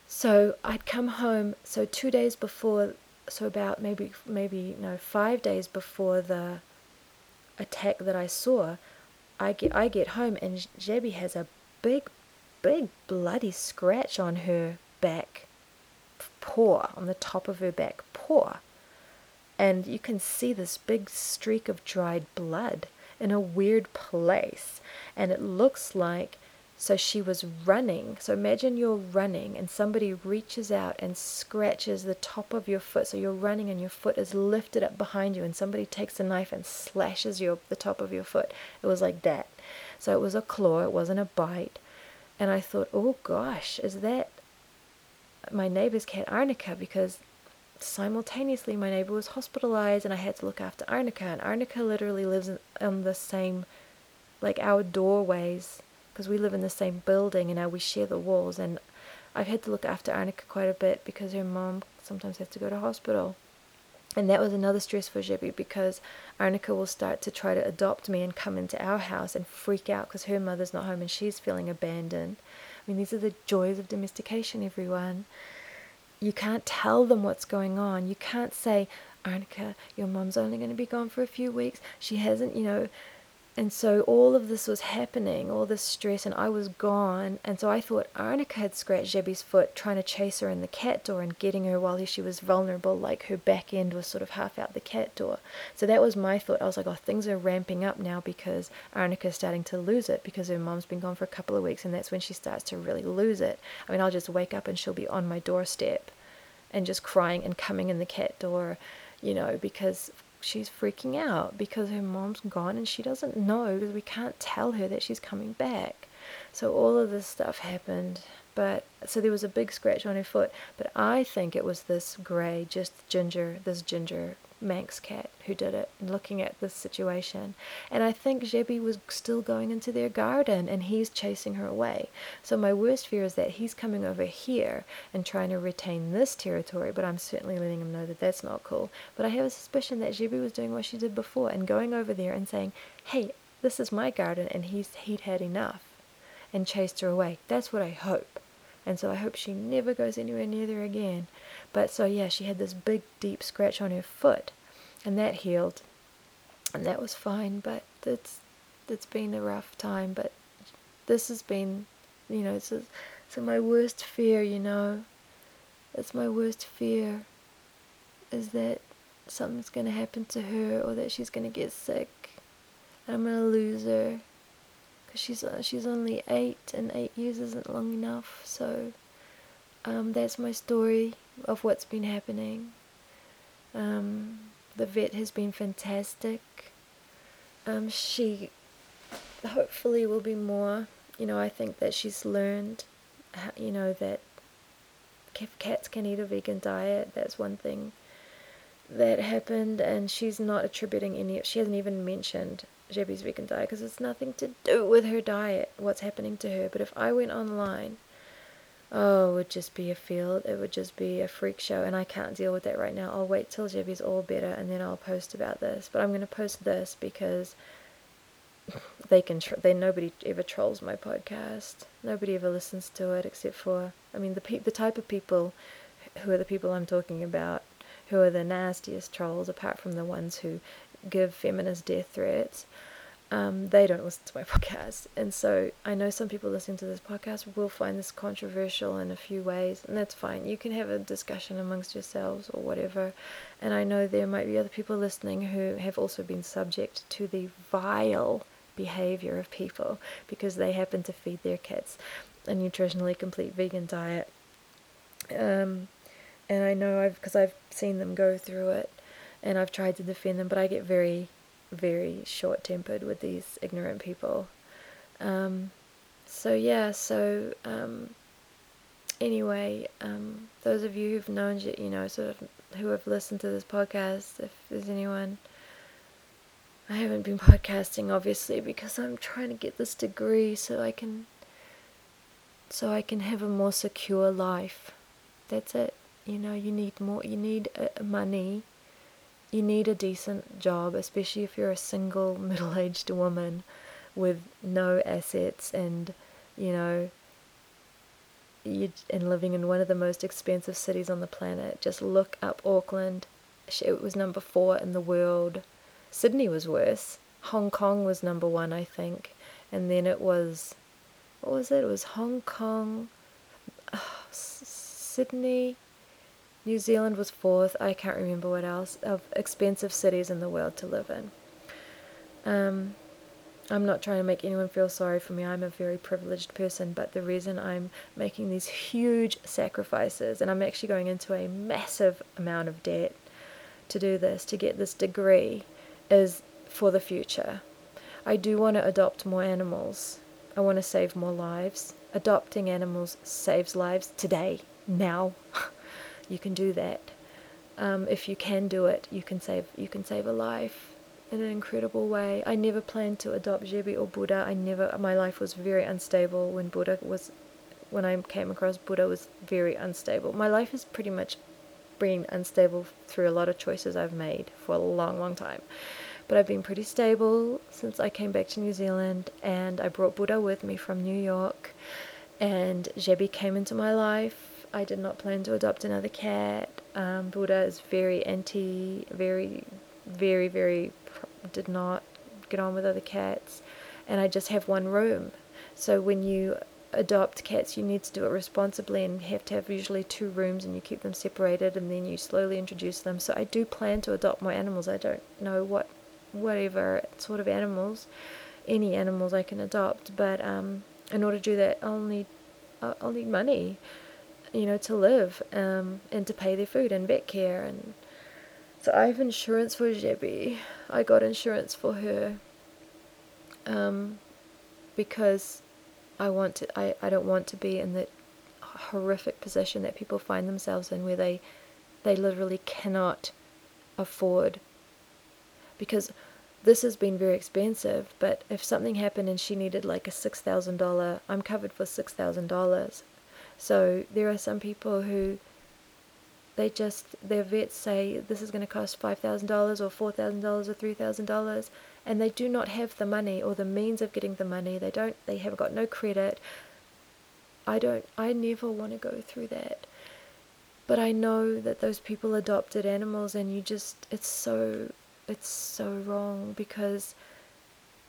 so I'd come home. So two days before, so about maybe maybe you know five days before the attack that I saw, I get I get home and Jebby has a big, big bloody scratch on her back paw, on the top of her back paw. And you can see this big streak of dried blood in a weird place. And it looks like so she was running. So imagine you're running and somebody reaches out and scratches the top of your foot. So you're running and your foot is lifted up behind you and somebody takes a knife and slashes your the top of your foot. It was like that. So it was a claw, it wasn't a bite. And I thought, "Oh gosh, is that my neighbor's cat Arnica because simultaneously, my neighbor was hospitalized, and I had to look after Arnica. And Arnica literally lives in, on the same, like our doorways, because we live in the same building and now we share the walls. And I've had to look after Arnica quite a bit because her mom sometimes has to go to hospital. And that was another stress for Jebby because Arnica will start to try to adopt me and come into our house and freak out because her mother's not home and she's feeling abandoned. I mean, these are the joys of domestication, everyone. You can't tell them what's going on. You can't say, Arnica, your mom's only going to be gone for a few weeks. She hasn't, you know, and so all of this was happening, all this stress, and I was gone. And so I thought Arnica had scratched Jebby's foot trying to chase her in the cat door and getting her while she was vulnerable, like her back end was sort of half out the cat door. So that was my thought. I was like, oh, things are ramping up now because Arnica's starting to lose it because her mom's been gone for a couple of weeks, and that's when she starts to really lose it. I mean, I'll just wake up and she'll be on my doorstep and just crying and coming in the cat door, you know, because she's freaking out because her mom's gone and she doesn't know because we can't tell her that she's coming back. So all of this stuff happened. But so there was a big scratch on her foot, but I think it was this grey, just ginger, this ginger Manx cat who did it, and looking at this situation. And I think Jebby was still going into their garden and he's chasing her away. So my worst fear is that he's coming over here and trying to retain this territory, but I'm certainly letting him know that that's not cool. But I have a suspicion that Jebby was doing what she did before and going over there and saying, hey, this is my garden, and he's, he'd had enough and chased her away. That's what I hope. And so I hope she never goes anywhere near there again. But so yeah, she had this big deep scratch on her foot, and that healed, and that was fine. But it's it's been a rough time. But this has been, you know, so so my worst fear, you know, it's my worst fear, is that something's gonna happen to her or that she's gonna get sick, and I'm gonna lose her. Cause she's she's only eight, and eight years isn't long enough. So um, that's my story of what's been happening. Um, the vet has been fantastic. Um, she hopefully will be more. You know, I think that she's learned, you know, that cats can eat a vegan diet, that's one thing that happened, and she's not attributing any. She hasn't even mentioned Jebby's vegan diet because it's nothing to do with her diet. What's happening to her? But if I went online oh, it would just be a field. It would just be a freak show, and I can't deal with that right now. I'll wait till Jebby's all better, and then I'll post about this. But I'm going to post this because they can. Tr- they nobody ever trolls my podcast. Nobody ever listens to it except for. I mean, the pe- the type of people who are the people I'm talking about, who are the nastiest trolls, apart from the ones who give feminist death threats um, they don't listen to my podcast. And so I know some people listening to this podcast will find this controversial in a few ways, and that's fine. You can have a discussion amongst yourselves or whatever. And I know there might be other people listening who have also been subject to the vile behavior of people because they happen to feed their cats a nutritionally complete vegan diet. Um, and I know I've, because I've seen them go through it and I've tried to defend them, but I get very very short tempered with these ignorant people. Um, so, yeah, so um, anyway, um, those of you who've known, you know, sort of who have listened to this podcast, if there's anyone. I haven't been podcasting obviously because I'm trying to get this degree so I can so I can have a more secure life. That's it. You know, you need more you need uh, money you need a decent job, especially if you're a single middle aged woman with no assets and, you know, you, and living in one of the most expensive cities on the planet. Just look up Auckland. It was number four in the world. Sydney was worse. Hong Kong was number one, I think. And then it was, what was it? It was Hong Kong, uh, Sydney, New Zealand was fourth. I can't remember what else of expensive cities in the world to live in. Um, I'm not trying to make anyone feel sorry for me. I'm a very privileged person, but the reason I'm making these huge sacrifices and I'm actually going into a massive amount of debt to do this, to get this degree, is for the future. I do want to adopt more animals. I want to save more lives. Adopting animals saves lives today, now. you can do that. um, if you can do it, you can save you can save a life in an incredible way. I never planned to adopt Jebby or Buddha. I never. My life was very unstable when Buddha was. When I came across Buddha was very unstable. My life has pretty much been unstable through a lot of choices I've made for a long, long time. But I've been pretty stable since I came back to New Zealand, and I brought Buddha with me from New York, and Jebby came into my life. I did not plan to adopt another cat. Um, Buddha is very anti, very, very, very, did not get on with other cats, and I just have one room. So when you adopt cats, you need to do it responsibly and have to have usually two rooms and you keep them separated and then you slowly introduce them. So I do plan to adopt more animals. I don't know what, whatever sort of animals, any animals I can adopt, but um, in order to do that, I'll need, I'll need money, you know, to live um, and to pay their food and vet care and. So I have insurance for Jebby. I got insurance for her um, because I want to I, I don't want to be in the horrific position that people find themselves in where they they literally cannot afford because this has been very expensive but if something happened and she needed like a six thousand dollar I'm covered for six thousand dollars so there are some people who they just their vets say this is going to cost five thousand dollars or four thousand dollars or three thousand dollars and they do not have the money or the means of getting the money. They don't. They have got no credit. I don't. I never want to go through that. But I know that those people adopted animals, and you just. It's so. It's so wrong because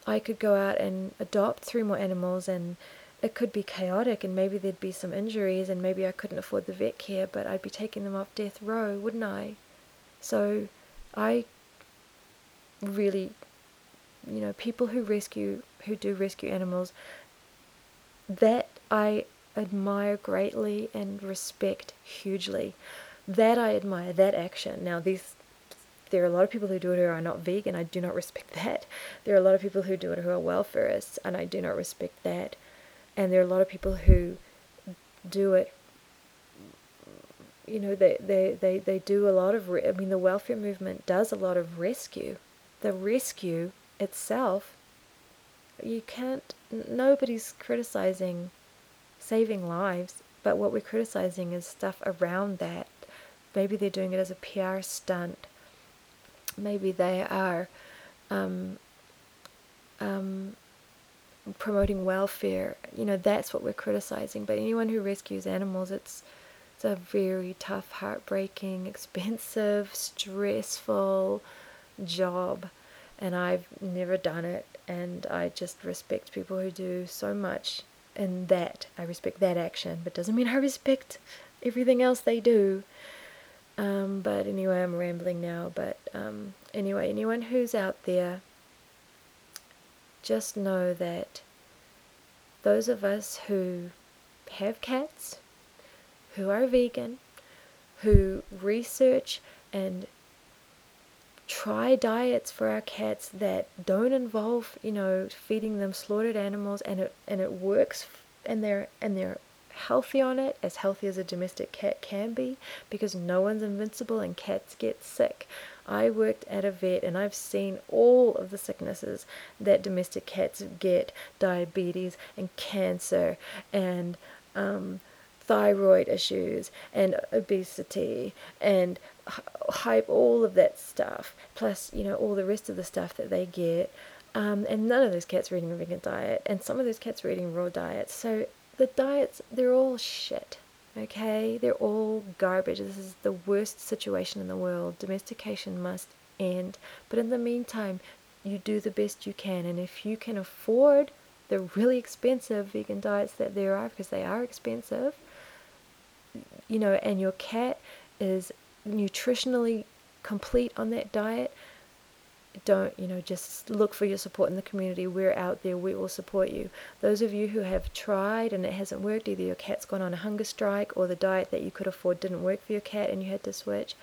I could go out and adopt three more animals and it could be chaotic and maybe there'd be some injuries and maybe I couldn't afford the vet care, but I'd be taking them off death row, wouldn't I? So I really you know, people who rescue, who do rescue animals, that I admire greatly and respect hugely. That I admire, that action. Now, these, there are a lot of people who do it who are not vegan. I do not respect that. There are a lot of people who do it who are welfareists, and I do not respect that. And there are a lot of people who do it you know they, they, they, they do a lot of re- i mean the welfare movement does a lot of rescue the rescue itself, you can't, nobody's criticizing saving lives, but what we're criticizing is stuff around that. Maybe they're doing it as a PR stunt. Maybe they are um, um, promoting welfare. You know, that's what we're criticizing. But anyone who rescues animals, it's it's a very tough, heartbreaking, expensive, stressful job and I've never done it and I just respect people who do so much in that. I respect that action, but doesn't mean I respect everything else they do. Um, but anyway, I'm rambling now. But um, anyway, anyone who's out there, just know that those of us who have cats, who are vegan, who research and try diets for our cats that don't involve, you know, feeding them slaughtered animals and it and it works and they're and they're healthy on it, as healthy as a domestic cat can be, because no one's invincible and cats get sick. I worked at a vet and I've seen all of the sicknesses that domestic cats get diabetes and cancer and um, thyroid issues and obesity and hype all of that stuff plus you know all the rest of the stuff that they get. Um, and none of those cats are eating a vegan diet and some of those cats are eating raw diets. So the diets they're all shit okay? They're all garbage. This is the worst situation in the world. Domestication must end. But in the meantime you do the best you can. And if you can afford the really expensive vegan diets that there are because they are expensive you know, and your cat is nutritionally complete on that diet, don't, you know, just look for your support in the community. We're out there, we will support you. Those of you who have tried and it hasn't worked, either your cat's gone on a hunger strike or the diet that you could afford didn't work for your cat and you had to switch,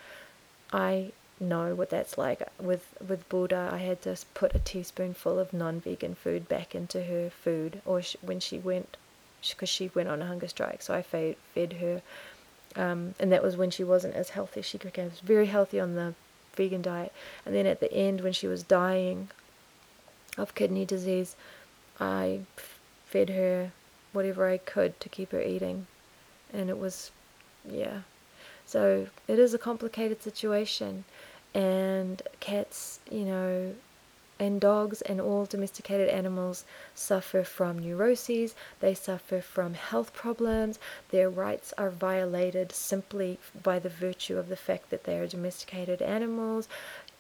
I know what that's like. With with Buddha, I had to put a teaspoonful of non-vegan food back into her food, or she, when she went, because she went on a hunger strike, so I fed fed her Um, and that was when she wasn't as healthy. She became very healthy on the vegan diet. And then at the end, when she was dying of kidney disease, I fed her whatever I could to keep her eating. And it was, yeah. So it is a complicated situation. And cats, you know, and dogs and all domesticated animals suffer from neuroses, they suffer from health problems, their rights are violated simply by the virtue of the fact that they are domesticated animals.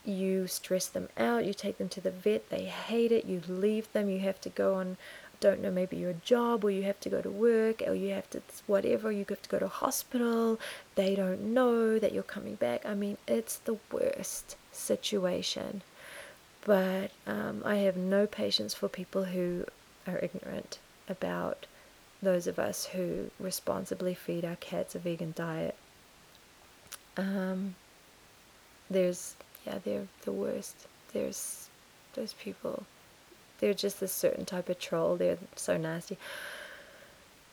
You stress them out, you take them to the vet, they hate it, you leave them, you have to go on don't know maybe your job or you have to go to work or you have to whatever you have to go to hospital they don't know that you're coming back i mean it's the worst situation but um, I have no patience for people who are ignorant about those of us who responsibly feed our cats a vegan diet. Um, there's, yeah, they're the worst. There's those people. They're just a certain type of troll. They're so nasty.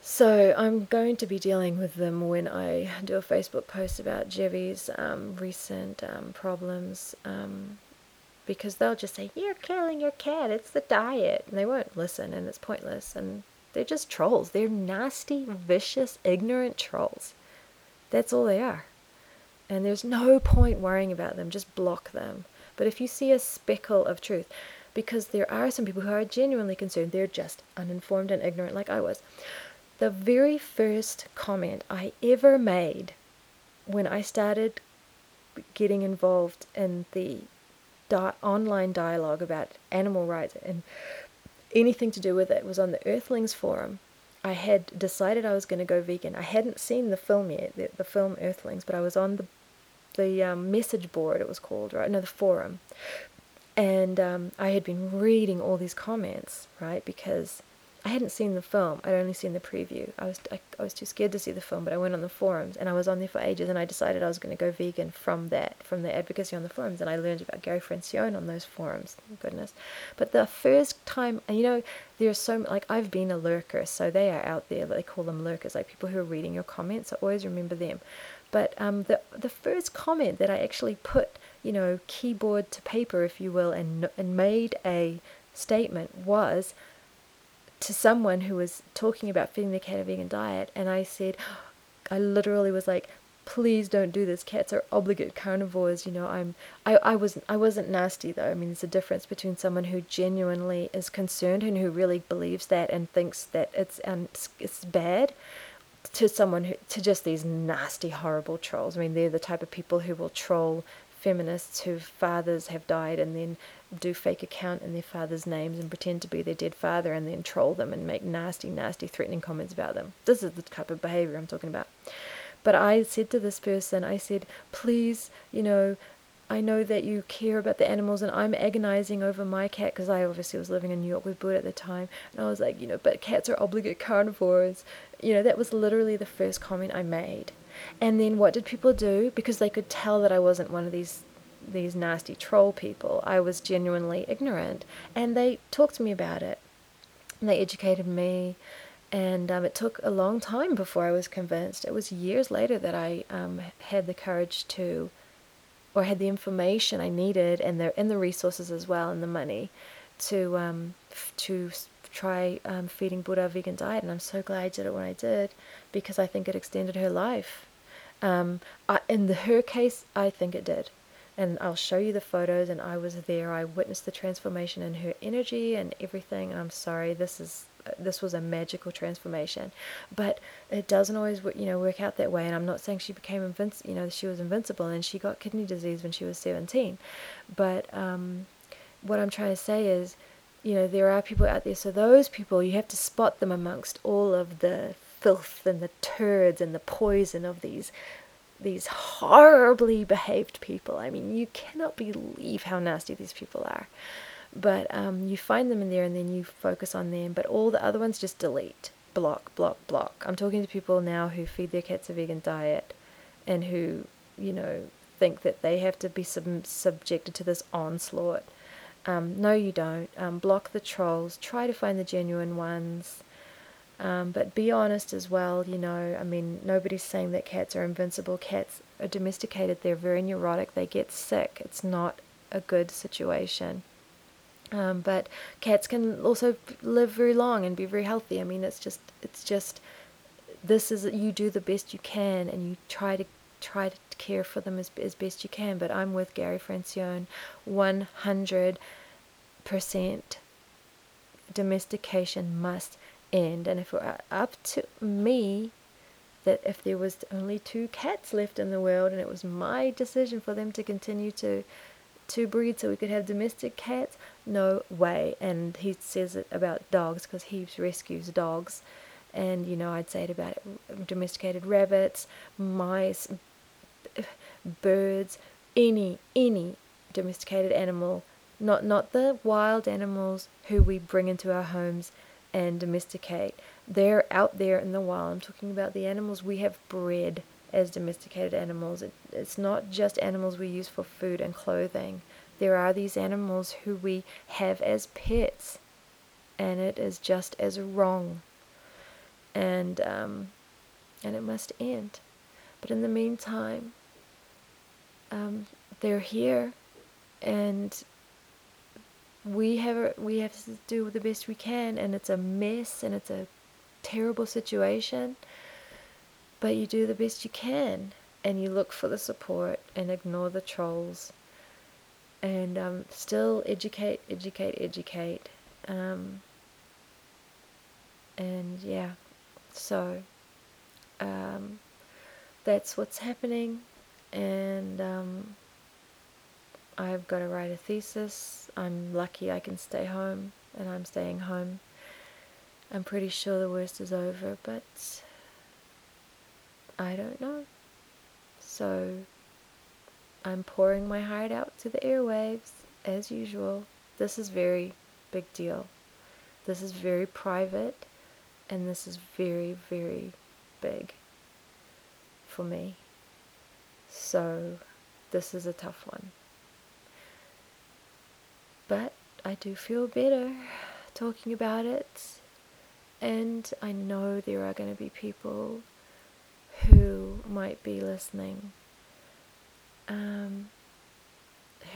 So I'm going to be dealing with them when I do a Facebook post about Jebby's um, recent um, problems um, because they'll just say, You're killing your cat, it's the diet. And they won't listen, and it's pointless. And they're just trolls. They're nasty, vicious, ignorant trolls. That's all they are. And there's no point worrying about them, just block them. But if you see a speckle of truth, because there are some people who are genuinely concerned, they're just uninformed and ignorant, like I was. The very first comment I ever made when I started getting involved in the online dialogue about animal rights and anything to do with it was on the Earthlings forum. I had decided I was going to go vegan. I hadn't seen the film yet, the, the film Earthlings, but I was on the the um, message board. It was called right, no, the forum, and um, I had been reading all these comments, right, because I hadn't seen the film. I'd only seen the preview. I was I, I, was too scared to see the film, but I went on the forums and I was on there for ages. And I decided I was going to go vegan from that, from the advocacy on the forums. And I learned about Gary Francione on those forums. Thank goodness. But the first time, you know, there's so like I've been a lurker, so they are out there. They call them lurkers, like people who are reading your comments. I always remember them. But um, the the first comment that I actually put, you know, keyboard to paper, if you will, and and made a statement was to someone who was talking about feeding the cat a vegan diet, and I said, I literally was like, please don't do this. Cats are obligate carnivores. You know, I'm. I, I wasn't. I wasn't nasty though. I mean, there's a difference between someone who genuinely is concerned and who really believes that and thinks that it's it's, it's bad, to someone who to just these nasty, horrible trolls. I mean, they're the type of people who will troll feminists whose fathers have died and then do fake account in their father's names and pretend to be their dead father and then troll them and make nasty, nasty, threatening comments about them. This is the type of behavior I'm talking about. But I said to this person, I said, please, you know, I know that you care about the animals, and I'm agonizing over my cat because I obviously was living in New York with Bud at the time. And I was like, you know, but cats are obligate carnivores. You know, that was literally the first comment I made. And then what did people do? Because they could tell that I wasn't one of these these nasty troll people. I was genuinely ignorant, and they talked to me about it. And they educated me, and um, it took a long time before I was convinced. It was years later that I um, had the courage to, or had the information I needed, and the and the resources as well, and the money, to um, f- to try um, feeding Buddha a vegan diet. And I'm so glad I did it when I did, because I think it extended her life. Um, I, in the, her case, I think it did. And I'll show you the photos, and I was there. I witnessed the transformation in her energy and everything. And I'm sorry, this is this was a magical transformation, but it doesn't always you know work out that way. And I'm not saying she became invincible. You know, she was invincible, and she got kidney disease when she was 17. But um, what I'm trying to say is, you know, there are people out there. So those people, you have to spot them amongst all of the filth and the turds and the poison of these these horribly behaved people. I mean, you cannot believe how nasty these people are. But um, you find them in there and then you focus on them. But all the other ones just delete, block, block, block. I'm talking to people now who feed their cats a vegan diet and who, you know, think that they have to be sub- subjected to this onslaught. Um, no, you don't. Um, block the trolls. Try to find the genuine ones Um, but be honest as well, you know. I mean, nobody's saying that cats are invincible. Cats are domesticated, they're very neurotic, they get sick. It's not a good situation. Um, but cats can also live very long and be very healthy. I mean, it's just, it's just, this is you do the best you can, and you try to try to care for them as as best you can. But I'm with Gary Francione, one hundred percent. Domestication must end, and if it were up to me, that if there was only two cats left in the world, and it was my decision for them to continue to to breed so we could have domestic cats? No way. And he says it about dogs because he rescues dogs. And, you know, I'd say it about domesticated rabbits, mice, birds, any, any domesticated animal. Not, not the wild animals who we bring into our homes and domesticate. They're out there in the wild. I'm talking about the animals we have bred as domesticated animals. It, it's not just animals we use for food and clothing. There are these animals who we have as pets, and it is just as wrong. And um, and it must end. But in the meantime, um, they're here, and we have we have to do the best we can, and it's a mess, and it's a terrible situation but you do the best you can and you look for the support and ignore the trolls and um, still educate, educate, educate. Um, and yeah, so um, that's what's happening. And um, I've got to write a thesis. I'm lucky I can stay home, and I'm staying home. I'm pretty sure the worst is over, but I don't know. So I'm pouring my heart out to the airwaves as usual. This is very big deal. This is very private and this is very, very big for me. So this is a tough one. But I do feel better talking about it. And I know there are going to be people who might be listening, um,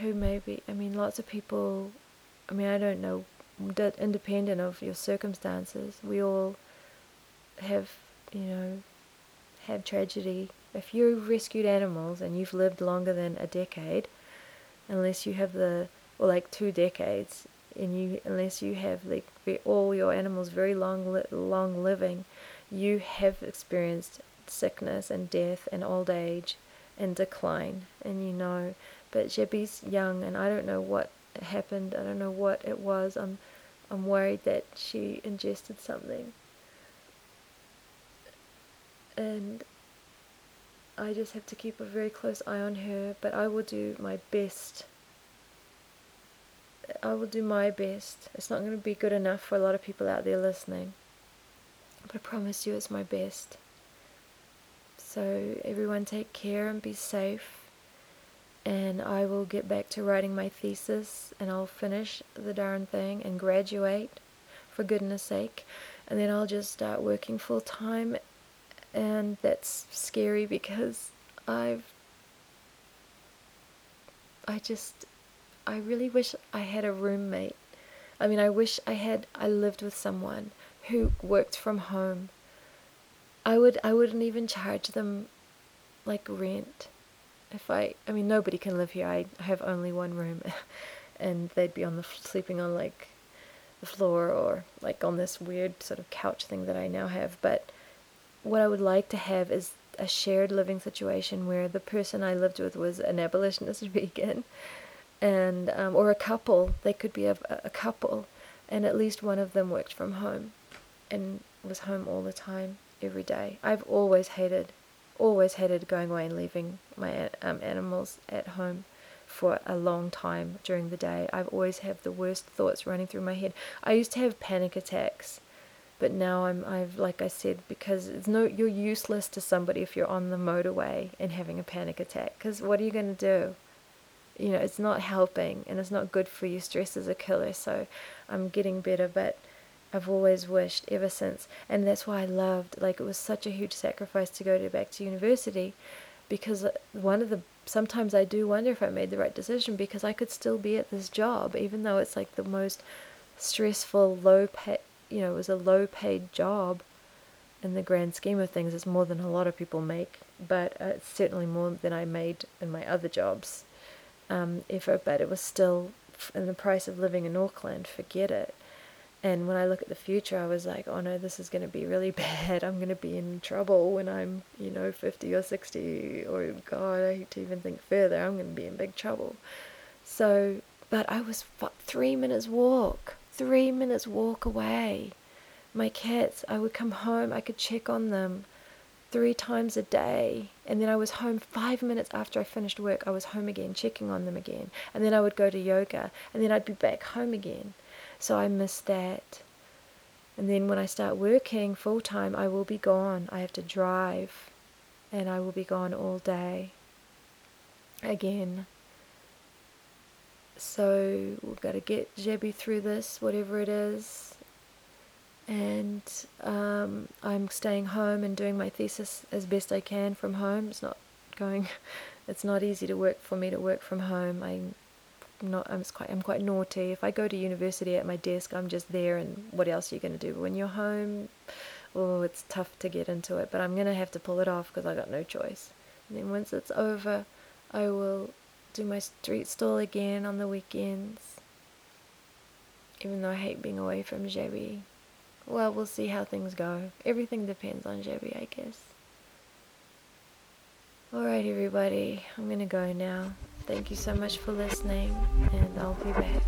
who maybe, I mean, lots of people, I mean, I don't know, independent of your circumstances, we all have, you know, have tragedy. If you've rescued animals and you've lived longer than a decade, unless you have the, or like two decades, and you, unless you have like all your animals very long, li- long living, you have experienced sickness and death and old age and decline and you know. But Jebby's young and I don't know what happened I don't know what it was I'm I'm worried that she ingested something. And I just have to keep a very close eye on her but I will do my best I will do my best it's not going to be good enough for a lot of people out there listening but I promise you it's my best so, everyone, take care and be safe. And I will get back to writing my thesis and I'll finish the darn thing and graduate, for goodness sake. And then I'll just start working full time. And that's scary because I've. I just. I really wish I had a roommate. I mean, I wish I had. I lived with someone who worked from home I would I wouldn't even charge them like rent. If I I mean nobody can live here. I have only one room and they'd be on the sleeping on like the floor or like on this weird sort of couch thing that I now have, but what I would like to have is a shared living situation where the person I lived with was an abolitionist vegan and um, or a couple they could be a, a couple and at least one of them worked from home and was home all the time every day. I've always hated, always hated going away and leaving my um, animals at home for a long time during the day. I've always had the worst thoughts running through my head. I used to have panic attacks, but now I'm I've like I said because it's no you're useless to somebody if you're on the motorway and having a panic attack because what are you going to do? You know, it's not helping and it's not good for you. Stress is a killer. So I'm getting better, but I've always wished ever since, and that's why I loved. Like it was such a huge sacrifice to go to back to university, because one of the sometimes I do wonder if I made the right decision because I could still be at this job even though it's like the most stressful, low pay. You know, it was a low paid job. In the grand scheme of things, it's more than a lot of people make, but uh, it's certainly more than I made in my other jobs. Um, ever, but it was still in the price of living in Auckland. Forget it. And when I look at the future, I was like, oh no, this is going to be really bad. I'm going to be in trouble when I'm, you know, 50 or 60, or God, I hate to even think further. I'm going to be in big trouble. So, but I was what, three minutes walk, three minutes walk away. My cats, I would come home, I could check on them three times a day. And then I was home five minutes after I finished work. I was home again, checking on them again. And then I would go to yoga, and then I'd be back home again. So I miss that. And then when I start working full time, I will be gone. I have to drive and I will be gone all day again. So we've got to get Jebby through this, whatever it is. And um, I'm staying home and doing my thesis as best I can from home. It's not going, it's not easy to work for me to work from home. I'm not I'm quite I'm quite naughty. If I go to university at my desk, I'm just there, and what else are you going to do? But when you're home, oh, it's tough to get into it. But I'm going to have to pull it off because I got no choice. And then once it's over, I will do my street stall again on the weekends. Even though I hate being away from Jebby. Well, we'll see how things go. Everything depends on Jebby, I guess. Alright, everybody, I'm gonna go now. Thank you so much for listening, and I'll be back.